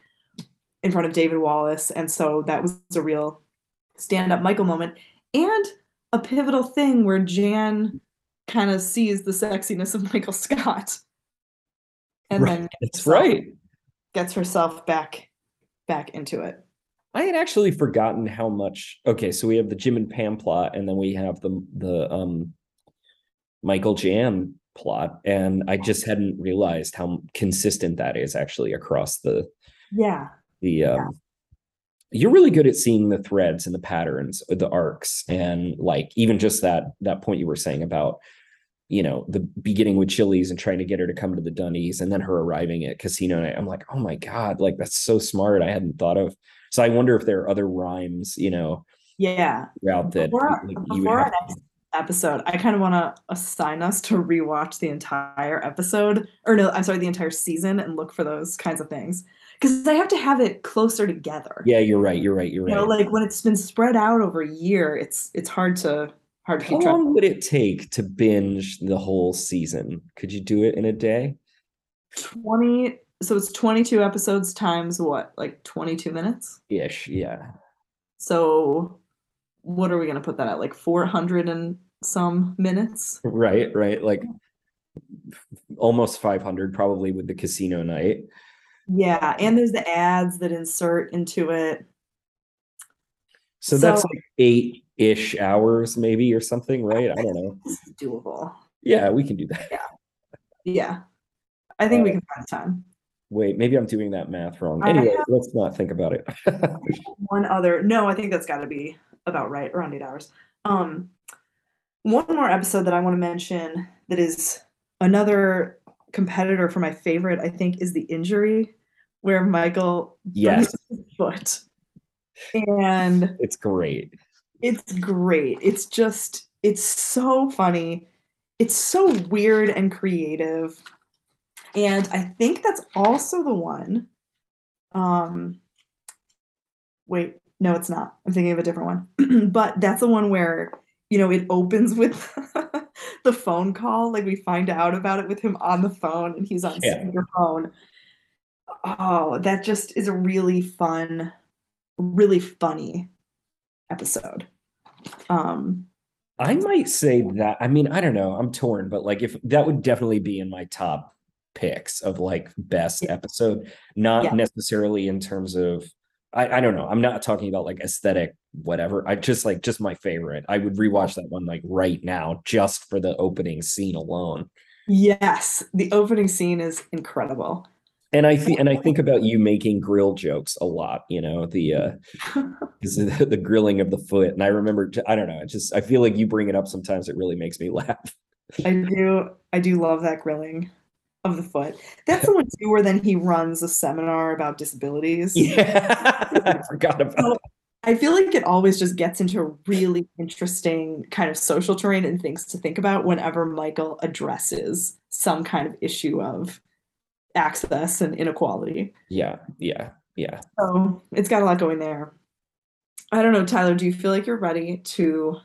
in front of David Wallace and so that was a real stand up Michael moment. And a pivotal thing where Jan kind of sees the sexiness of Michael Scott. And Right, then herself- right. gets herself back back into it I had actually forgotten how much. Okay, so we have the Jim and Pam plot, and then we have the the um Michael Jan plot, and I just hadn't realized how consistent that is actually across the yeah the. Um, You're really good at seeing the threads and the patterns, uh, the arcs, and like even just that that point you were saying about you know the beginning with Chili's and trying to get her to come to the Dundies, and then her arriving at Casino Night. I'm like, oh my god, like that's so smart. I hadn't thought of. So I wonder if there are other rhymes, you know, yeah throughout that. before, like, before our next episode. I kind of want to assign us to rewatch the entire episode, or no, I'm sorry, the entire season, and look for those kinds of things because I have to have it closer together. Yeah, you're right. You're right. You're You right. know, like when it's been spread out over a year, it's it's hard to hard to How long would it take to binge the whole season? Could you do it in a day? 20 so it's 22 episodes times what like 22 minutes Ish. Yeah. so what are we going to put that at like 400 and some minutes Right. Right. Like almost 500 probably with the casino night. yeah and there's the ads that insert into it So that's like eight ish hours, maybe, or something, right? I don't know. this is doable Yeah, we can do that. yeah Yeah. i think we Uh, can find time Wait, maybe I'm doing that math wrong. I Anyway, have- let's not think about it. one other no i think that's got to be about right around eight hours um one more episode that i want to mention that is another competitor for my favorite i think is the injury where michael yes, his foot and it's great. it's great it's just it's so funny it's so weird and creative and i think that's also the one um wait no it's not i'm thinking of a different one but that's the one where you know it opens with the phone call like we find out about it with him on the phone and he's on Yeah. speakerphone oh that just is a really fun really funny episode um I might say that. I mean, I don't know. I'm torn, but like, if that would definitely be in my top picks of like best Yeah. episode, not Yeah. necessarily in terms of. I, I don't know. I'm not talking about like aesthetic, whatever. I just like just my favorite. I would rewatch that one like right now just for the opening scene alone. yes the opening scene is incredible And I think and I think about you making grill jokes a lot, you know, the uh the, the grilling of the foot. And I remember I don't know, it just I feel like you bring it up sometimes it really makes me laugh. i do i do love that grilling of the foot that's the one too where then he runs a seminar about disabilities Yeah. I forgot about So, I feel like it always just gets into really interesting kind of social terrain and things to think about whenever Michael addresses some kind of issue of access and inequality. Yeah, yeah, yeah. So it's got a lot going there. I don't know, Tyler, do you feel like you're ready to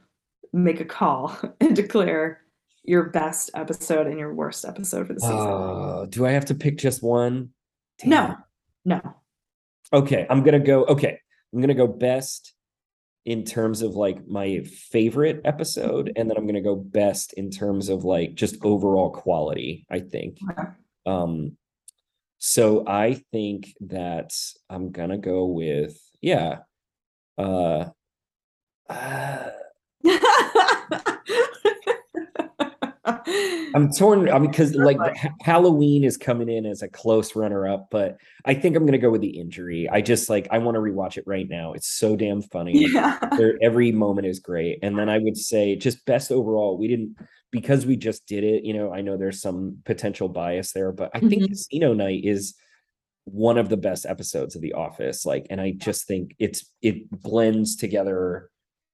make a call and declare your best episode and your worst episode for the season? Uh, do I have to pick just one? no, no. Okay, I'm gonna go. Okay, I'm gonna go best in terms of like my favorite episode, and then I'm gonna go best in terms of like just overall quality. I think. Okay. Um, so I think that I'm gonna go with yeah. Uh, uh I'm torn. I mean, because like Ha- Halloween is coming in as a close runner up, but I think I'm gonna go with the injury. I just like I want to rewatch it right now. It's so damn funny. yeah. Every moment is great. And then I would say just best overall. We didn't because we just did it. You know, I know there's some potential bias there, but I think Mhm. Casino Night is one of the best episodes of The Office. Like, and I just think it's it blends together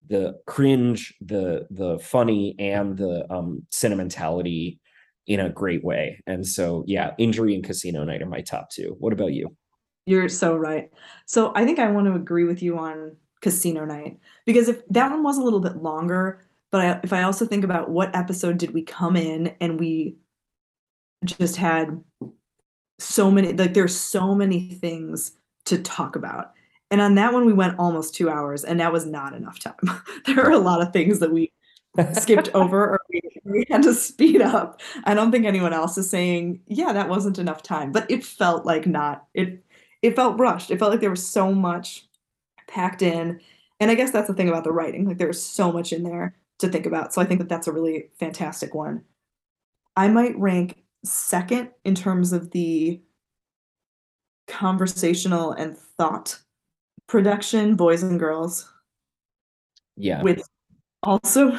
the cringe, the the funny, and the um sentimentality in a great way. And so, yeah, Injury and Casino Night are my top two. What about you? You're so right. So I think I want to agree with you on Casino Night because if that one was a little bit longer, but I, if I also think about what episode did we come in and we just had so many like there's so many things to talk about. And on that one we went almost 2 hours and that was not enough time. there are a lot of things that we skipped over or we, we had to speed up. I don't think anyone else is saying, yeah, that wasn't enough time, but it felt like not it it felt rushed. It felt like there was so much packed in. And I guess that's the thing about the writing. Like there's so much in there to think about. So I think that that's a really fantastic one. I might rank second in terms of the conversational and thought production, boys and girls, Yeah. with also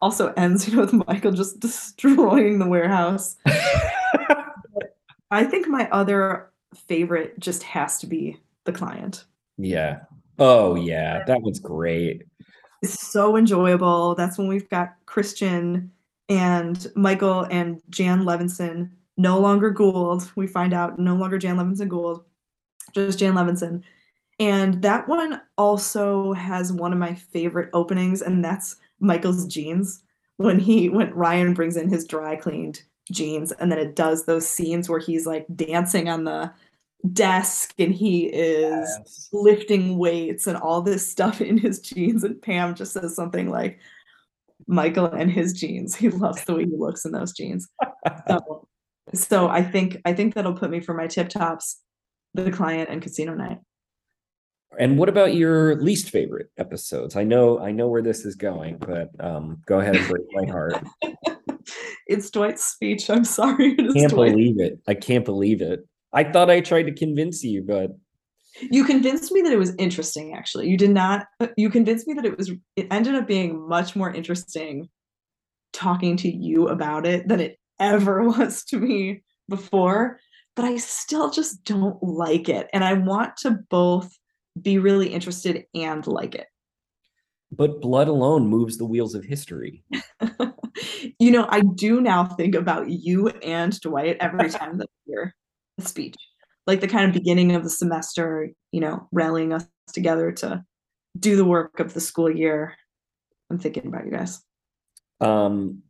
also ends, you know, with Michael just destroying the warehouse. I think my other favorite just has to be the client. Yeah. Oh yeah, that was great. is so enjoyable. That's when we've got Christian and Michael and Jan Levinson, no longer Gould. We find out no longer Jan Levinson Gould, just Jan Levinson. And that one also has one of my favorite openings, and that's Michael's jeans. When he when Ryan brings in his dry cleaned jeans, and then it does those scenes where he's like dancing on the desk and he is Yes. lifting weights and all this stuff in his jeans and Pam just says something like Michael and his jeans. He loves the way he looks in those jeans. So, so I think I think that'll put me for my tip tops, the client and casino night. And what about your least favorite episodes? I know I know where this is going, but um, go ahead and break my heart. It's Dwight's speech. I'm sorry. Is can't Dwight. believe it. I can't believe it. I thought I tried to convince you, but You convinced me that it was interesting, actually. You did not, you convinced me that it was, it ended up being much more interesting talking to you about it than it ever was to me before. But I still just don't like it. And I want to both be really interested and like it. but blood alone moves the wheels of history. you know, I do now think about you and Dwight every time that I hear the speech. Like the kind of beginning of the semester, you know, rallying us together to do the work of the school year. I'm thinking about you guys. Um,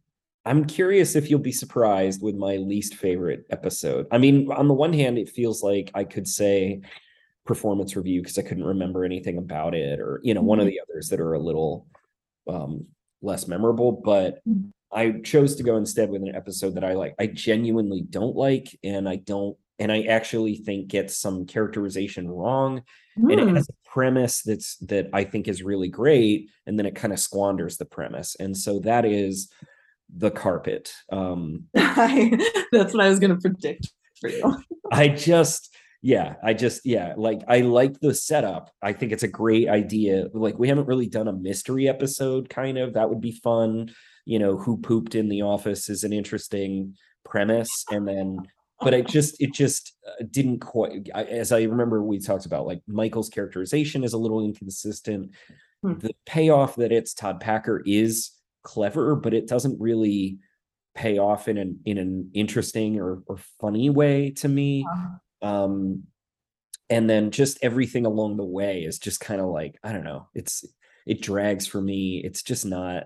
I'm curious if you'll be surprised with my least favorite episode. I mean, on the one hand, it feels like I could say performance review because I couldn't remember anything about it, or you know, one of the others that are a little um less memorable, but Mhm. I chose to go instead with an episode that I like. I genuinely don't like, and I don't, and I actually think gets some characterization wrong and it Hmm. has a premise that's that I think is really great, and then it kind of squanders the premise, and so that is the carpet. Um, that's what I was going to predict for you. I just, yeah, I just, yeah, like I like the setup. I think it's a great idea. Like we haven't really done a mystery episode, kind of. That would be fun. You know, who pooped in the office is an interesting premise, and then but it just it just uh, didn't quite I, as i remember we talked about like michael's characterization is a little inconsistent Hmm. the payoff that it's todd packer is clever but it doesn't really pay off in an in an interesting or or funny way to me um and then just everything along the way is just kind of like i don't know it's it drags for me it's just not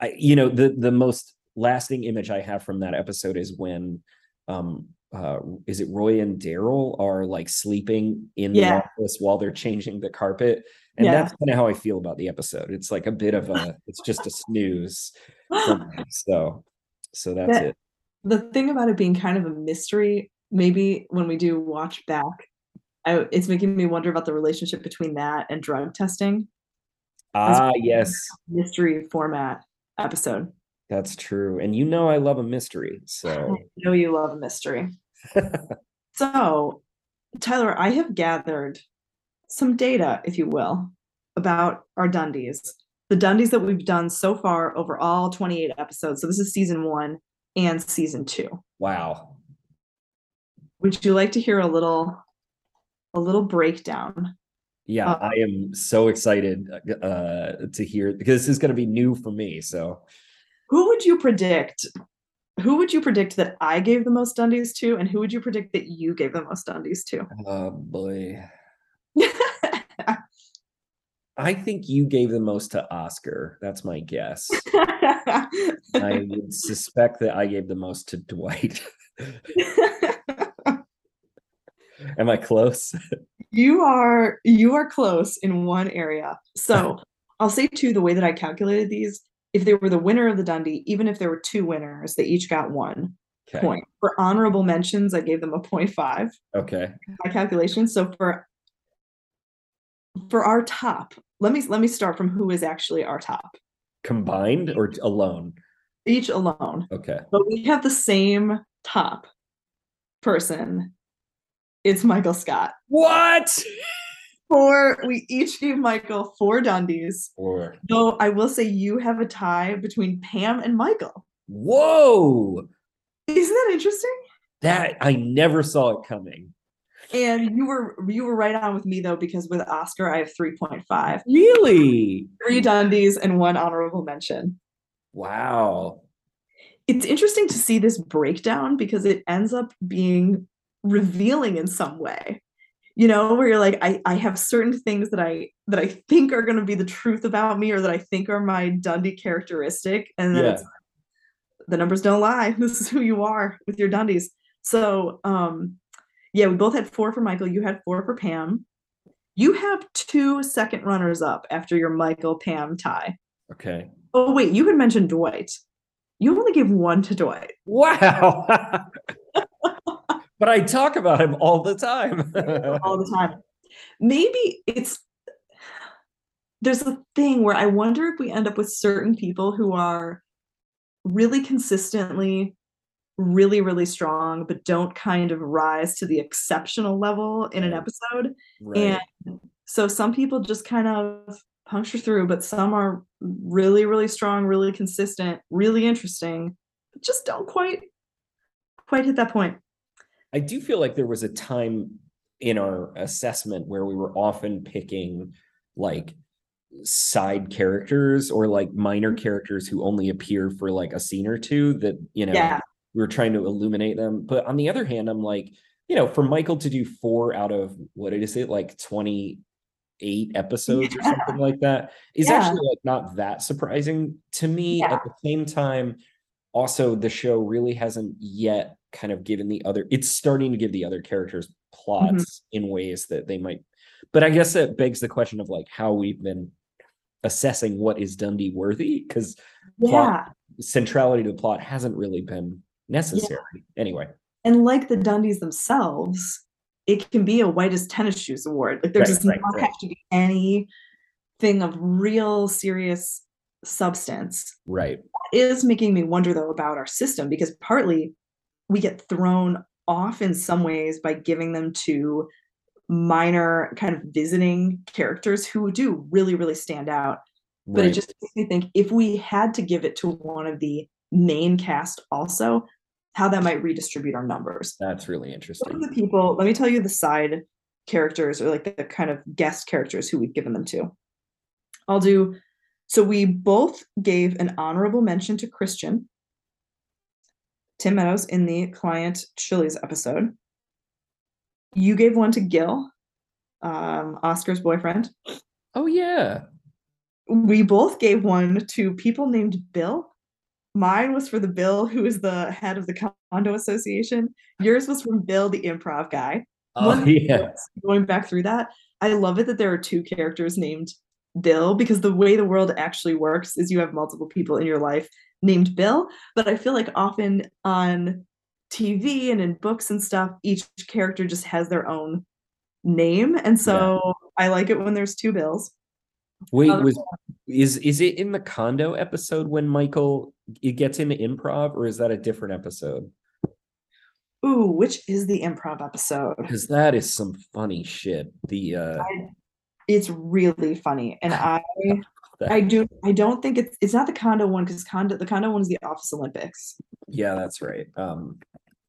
i you know the the most lasting image i have from that episode is when um uh is it roy and darryl are like sleeping in the office while they're changing the carpet and Yeah. that's kind of how i feel about the episode it's like a bit of a it's just a snooze for me. so so that's That- it the thing about it being kind of a mystery, maybe when we do watch back, I, it's making me wonder about the relationship between that and drug testing ah yes mystery format episode. That's true. And you know I love a mystery. So I know you love a mystery. so, Tyler, I have gathered some data, if you will, about our Dundies. The Dundies that we've done so far over all 28 episodes. So this is season one and season two. wow. Would you like to hear a little a little breakdown? Yeah, Uh, I am so excited uh to hear because this is gonna be new for me. So Who would you predict? Who would you predict that I gave the most Dundies to, and who would you predict that you gave the most Dundies to? oh boy. I think you gave the most to Oscar. That's my guess. I would suspect that I gave the most to Dwight. Am I close? you are you are close in one area. So I'll say too the way that I calculated these. If they were the winner of the Dundie, even if there were two winners, they each got one Okay. point. For honorable mentions, I gave them a point five. Okay. My calculation. So for for our top, let me let me start from who is actually our top. Combined or alone? Each alone. Okay. But we have the same top person. It's Michael Scott. What? Four, we each gave Michael four Dundies. Or Though I will say you have a tie between Pam and Michael. whoa. Isn't that interesting? That I never saw it coming. And you were you were right on with me though, because with Oscar, I have 3.5. Really? Three Dundies and one honorable mention. Wow. It's interesting to see this breakdown because it ends up being revealing in some way. You know, where you're like, I, I have certain things that I that I think are gonna be the truth about me or that I think are my dundie characteristic. And then Yeah. the numbers don't lie. This is who you are with your Dundies. So um yeah, we both had four for Michael. You had four for Pam. You have two second runners up after your Michael Pam tie. Okay. Oh wait, you had mentioned Dwight. You only gave one to Dwight. Wow. but I talk about him all the time. all the time. Maybe it's there's a thing where I wonder if we end up with certain people who are really consistently really really strong but don't kind of rise to the exceptional level in an episode right. and so some people just kind of puncture through but some are really really strong really consistent really interesting but just don't quite quite hit that point I do feel like there was a time in our assessment where we were often picking like side characters or like minor Mm-hmm. characters who only appear for like a scene or two that, you know, yeah we were trying to illuminate them. But on the other hand, I'm like, you know, for Michael to do four out of what is it, like 28 episodes or something like that is Yeah. actually like not that surprising to me. Yeah. At the same time, also the show really hasn't yet kind of given the other it's starting to give the other characters mm-hmm. plots in ways that they might but I guess that begs the question of like how we've been assessing what is Dundie worthy because yeah plot- centrality to the plot hasn't really been necessary. Anyway, and like the Dundies themselves, it can be a whitest tennis shoes award. Like there Right, does right, not right. have to be anything of real serious substance. right. Is making me wonder though about our system because partly we get thrown off in some ways by giving them to minor kind of visiting characters who do really really stand out. But it just makes me think if we had to give it to one of the main cast also how that might redistribute our numbers. That's really some of interesting. the people let me tell you the side characters or like the kind of guest characters who we've given them to. I'll do so we both gave an honorable mention to christian tim meadows in the client chili's episode. You gave one to gil um, oscar's boyfriend. Oh yeah. we both gave one to people named bill. Mine was for the bill who is the head of the condo association. Yours was from bill the improv guy. Oh One yeah. going back through that, I love it that there are two characters named Bill because the way the world actually works is you have multiple people in your life named Bill. But I feel like often on TV and in books and stuff, each character just has their own name. And so I like it when there's two Bills. Wait, Other- was is is it in the condo episode when Michael it gets into improv, or is that a different episode? Ooh, which is the improv episode? Because that is some funny shit. The uh It's really funny. And I I do I don't think it's it's not the condo one because condo the condo one is the office Olympics. yeah, that's right. Um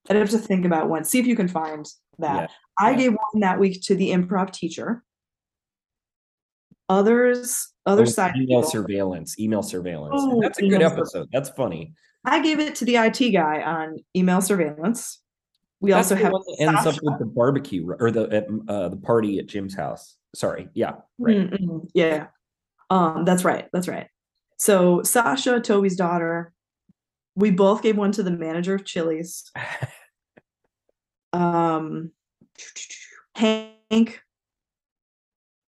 I'd have to think about one. See if you can find that. Yeah, I yeah. gave one that week to the improv teacher. Others, other oh, side. email people, surveillance, email surveillance. Oh, that's a good episode. That's funny. I gave it to the IT guy on email surveillance. We That's also have ends up with the barbecue or the at, uh, the party at Jim's house. Sorry, yeah, right. Mm, mm, yeah. Um, that's right. That's right. So Sasha, Toby's daughter, we both gave one to the manager of Chili's. Um, Hank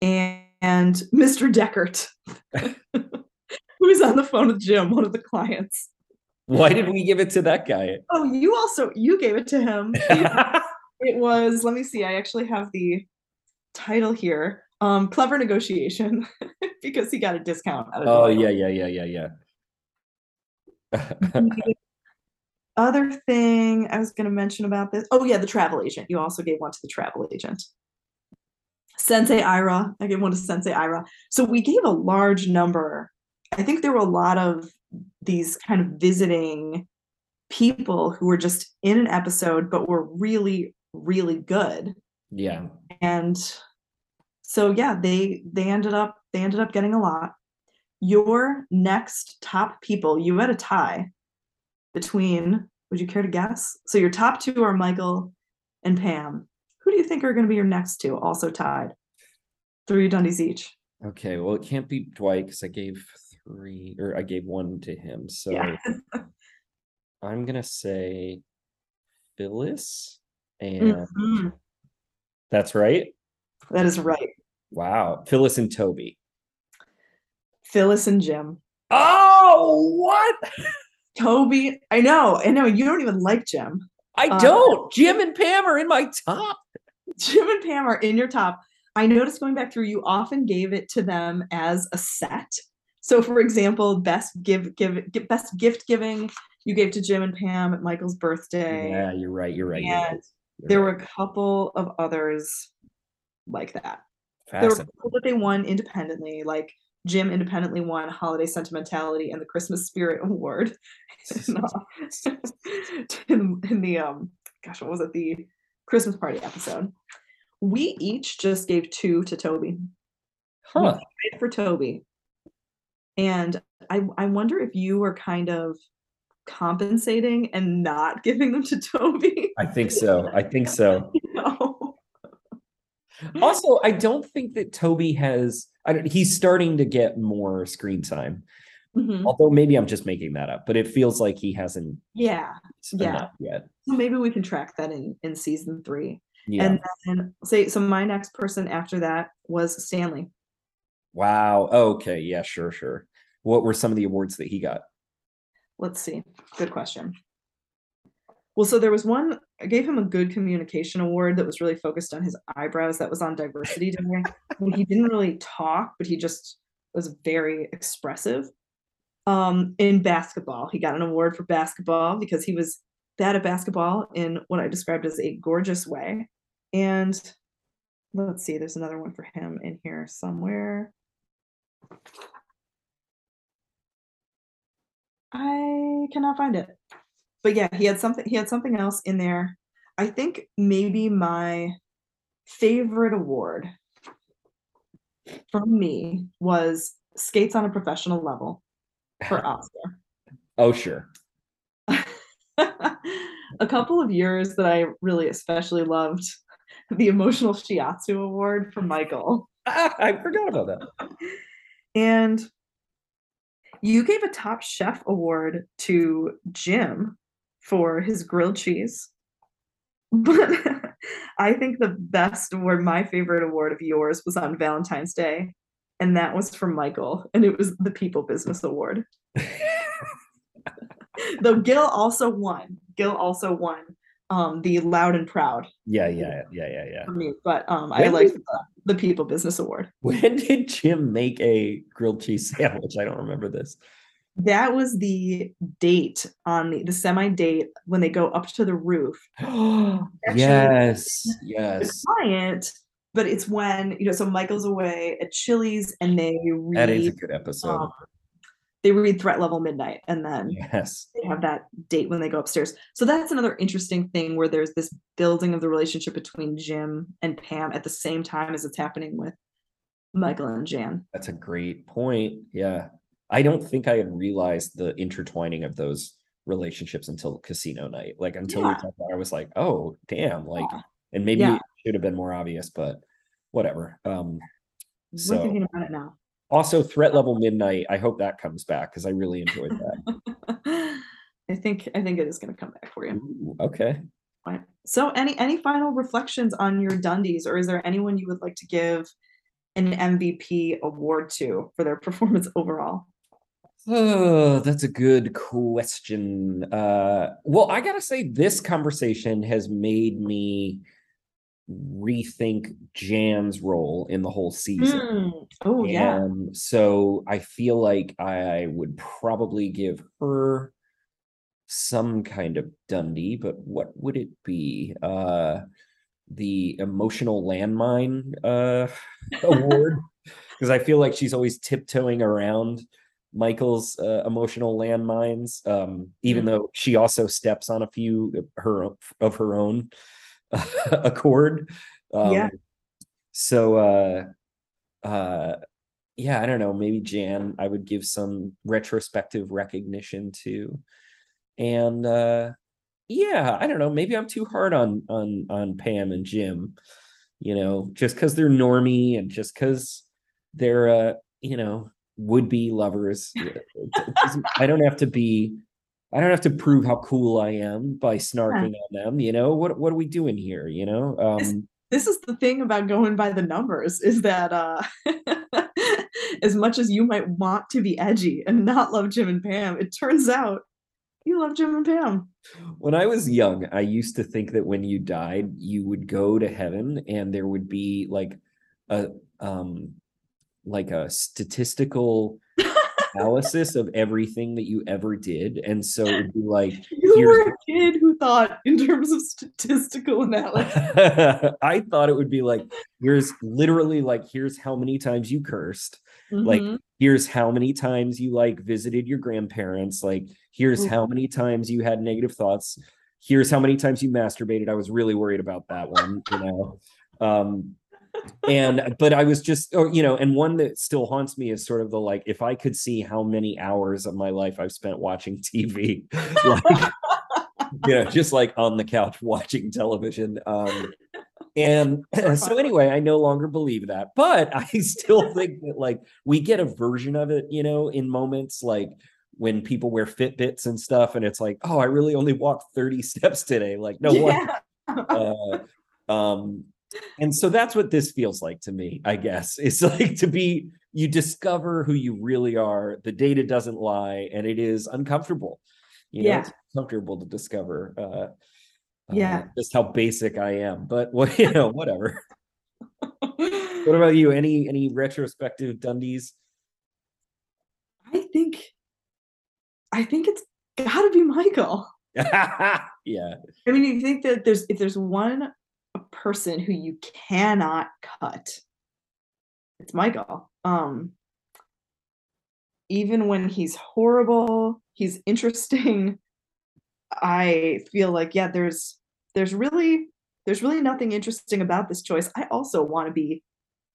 and, and Mr. Deckert, who's on the phone with Jim, one of the clients. Why did we give it to that guy? Oh, you also you gave it to him. it was let me see i actually have the title here um clever negotiation because he got a discount out of oh yeah, yeah, yeah, yeah, yeah. Other thing i was going to mention about this oh yeah the travel agent. You also gave one to the travel agent. Sensei ira. I gave one to sensei ira. So we gave a large number. I think there were a lot of these kind of visiting people who were just in an episode but were really really good. Yeah. and so yeah they they ended up they ended up getting a lot your next top people you had a tie between would you care to guess so your top two are michael and pam who do you think are going to be your next two also tied three dundies each Okay. Well, it can't be Dwight because I gave three or I gave one to him. So yeah I'm gonna say Phyllis, and Mhm. that's right. That is right Wow, Phyllis and Toby. phyllis and jim Oh, what? toby i know i know you don't even like jim I Uh, don't. Jim and Pam are in my top. Jim and Pam are in your top. I noticed going back through, you often gave it to them as a set. So, for example, best give give, gi- best gift giving you gave to Jim and Pam at Michael's birthday. Yeah, you're right. You're right. You're right. You're there right. were a couple of others like that. There were couple that they won independently, like Jim independently won Holiday Sentimentality and the Christmas Spirit Award. in, uh, in, in the um gosh what was it the christmas party episode we each just gave two to toby Huh. For toby and i i wonder if you were kind of compensating and not giving them to toby I think so. I think so. you know? Also, I don't think that Toby has. I don't. He's starting to get more screen time. Mhm. Although maybe I'm just making that up, but it feels like he hasn't yeah Yeah. yet. so maybe we can track that in in season three Yeah. and then say so my next person after that was stanley wow. Okay. Yeah. Sure. Sure. What were some of the awards that he got? let's see good question well so there was one i gave him a good communication award that was really focused on his eyebrows that was on diversity day he didn't really talk but he just was very expressive. Um in basketball he got an award for basketball because he was bad at basketball in what i described as a gorgeous way. And let's see there's another one for him in here somewhere. I cannot find it. But yeah, he had something he had something else in there. I think maybe my favorite award from me was skates on a professional level for Oscar. Oh, sure. a couple of years that I really especially loved the emotional shiatsu award for Michael. Ah, I forgot about that. And you gave a top chef award to Jim for his grilled cheese. But I think the best award, my favorite award of yours, was on Valentine's Day. And that was for Michael. And it was the People Business Award. Though Gil also won. Gil also won um, the Loud and Proud Yeah. Yeah. Yeah. Yeah. Yeah. for me. But um, I like the, the People Business Award. When did Jim make a grilled cheese sandwich? I don't remember this. That was the date on the, the semi date when they go up to the roof. yes. Yes. client, but it's when you know. So Michael's away at Chili's, and they read That is a good episode. um, they read Threat Level Midnight, and then yes. they have that date when they go upstairs. So that's another interesting thing where there's this building of the relationship between Jim and Pam at the same time as it's happening with Michael and Jan. That's a great point. Yeah. I don't think I had realized the intertwining of those relationships until casino night. Like until we talked about I was like, oh damn, like and maybe Yeah. it should have been more obvious, but whatever. Um We're So- thinking about it now. also threat level midnight. I hope that comes back because I really enjoyed that. I think I think it is going to come back for you. Ooh, okay. Right. So any any final reflections on your Dundies or is there anyone you would like to give an MVP award to for their performance overall? Oh, that's a good question. Uh, well, I gotta say, this conversation has made me rethink Jan's role in the whole season. Mm, Oh yeah. So I feel like I would probably give her some kind of Dundie, but what would it be? Uh, the emotional landmine uh, award, because I feel like she's always tiptoeing around Michael's uh, emotional landmines, um, even Mm. though she also steps on a few of her of her own accord. Um, Yeah. So, uh, uh, yeah, I don't know. Maybe Jan, I would give some retrospective recognition to, and uh, yeah, I don't know. Maybe I'm too hard on on on Pam and Jim. You know, just because they're normie and just because they're uh, you know, would be lovers. It- it doesn't- I don't have to be. I don't have to prove how cool I am by snarking on them. You know what? What are we doing here? You know. Um, this is the thing about going by the numbers is that uh as much as you might want to be edgy and not love Jim and Pam, it turns out you love Jim and Pam. when I was young, I used to think that when you died, you would go to heaven and there would be like a um like a statistical analysis of everything that you ever did. And so it would be like You were a kid who thought in terms of statistical analysis. I thought it would be like here's literally like here's how many times you cursed. Like, Mhm. Here's how many times you like visited your grandparents. Like here's Ooh. how many times you had negative thoughts. Here's how many times you masturbated. I was really worried about that one, you know. Um and but I was just or you know, and one that still haunts me is sort of the like if I could see how many hours of my life I've spent watching TV, like you know, just like on the couch watching television. Um, and so anyway, I no longer believe that, but I still think that like we get a version of it, you know, in moments like when people wear Fitbits and stuff, and it's like, oh, I really only walked 30 steps today. Like, no yeah. Uh, um, and so that's what this feels like to me, I guess. It's like to be you discover who you really are. The data doesn't lie, and it is uncomfortable. You know, Yeah. it's comfortable to discover uh Yeah. uh, just how basic I am. But what you know, whatever. What about you? Any any retrospective Dundies? I think I think it's gotta be Michael. yeah. I mean, you think that there's if there's one person who you cannot cut, it's Michael. Um, even when he's horrible, he's interesting. I feel like yeah, there's there's really there's really nothing interesting about this choice. I also want to be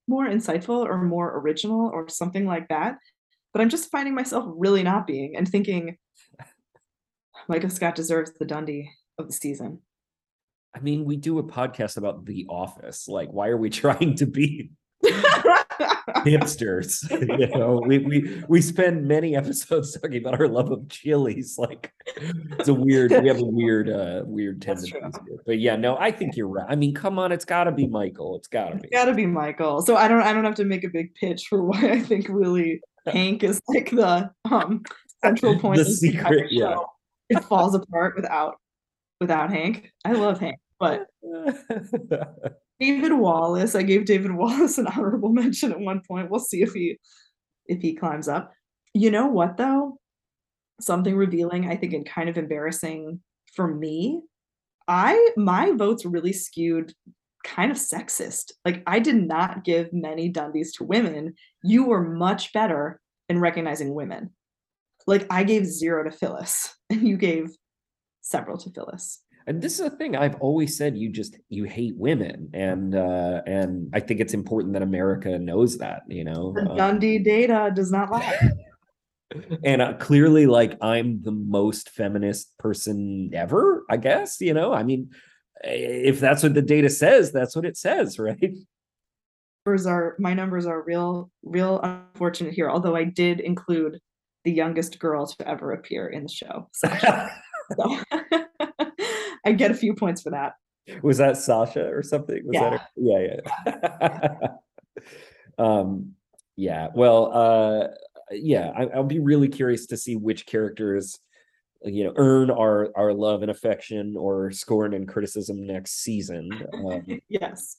more insightful or more original or something like that, but I'm just finding myself really not being and thinking Michael Scott deserves the Dundie of the season. I mean, we do a podcast about The Office. Like, why are we trying to be hipsters? you know, we we we spend many episodes talking about our love of Chili's. Like, it's a weird. We have a weird, uh, weird tendency. But yeah, no, I think you're right. I mean, come on, it's got to be Michael. It's got to be. It's gotta be Michael. So I don't I don't have to make a big pitch for why I think really Hank is like the um central point the secret, yeah. show. It falls apart without without Hank. I love Hank, but David Wallace, I gave David Wallace an honorable mention at one point. We'll see if he if he climbs up. You know what though? Something revealing, I think, and kind of embarrassing for me. I my votes really skewed kind of sexist. Like I did not give many Dundies to women. You were much better in recognizing women. Like I gave zero to Phyllis, and you gave several to Phyllis. And this is a thing I've always said. You just you hate women, and uh and I think it's important that America knows that. You know, The Um, Dundie data does not lie. and uh, clearly like i'm the most feminist person ever i guess you know i mean if that's what the data says that's what it says right numbers are my numbers are real real unfortunate here although i did include the youngest girl to ever appear in the show so, so i get a few points for that. Was that sasha or something? Was that her- yeah yeah. Um yeah well uh yeah I, i'll be really curious to see which characters you know earn our our love and affection or scorn and criticism next season. Um, yes.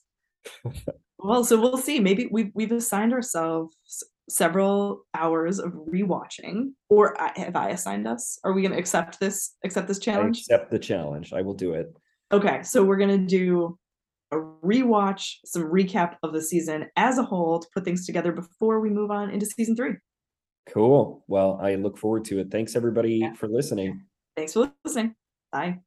Well so we'll see. Maybe we've, we've assigned ourselves several hours of rewatching or I, have i assigned us are we going to accept this accept this I challenge accept the challenge i will do it Okay, so we're gonna do a rewatch, some recap of the season as a whole to put things together before we move on into season three. Cool. Well, I look forward to it. Thanks everybody Yeah. for listening. Thanks for listening. Bye.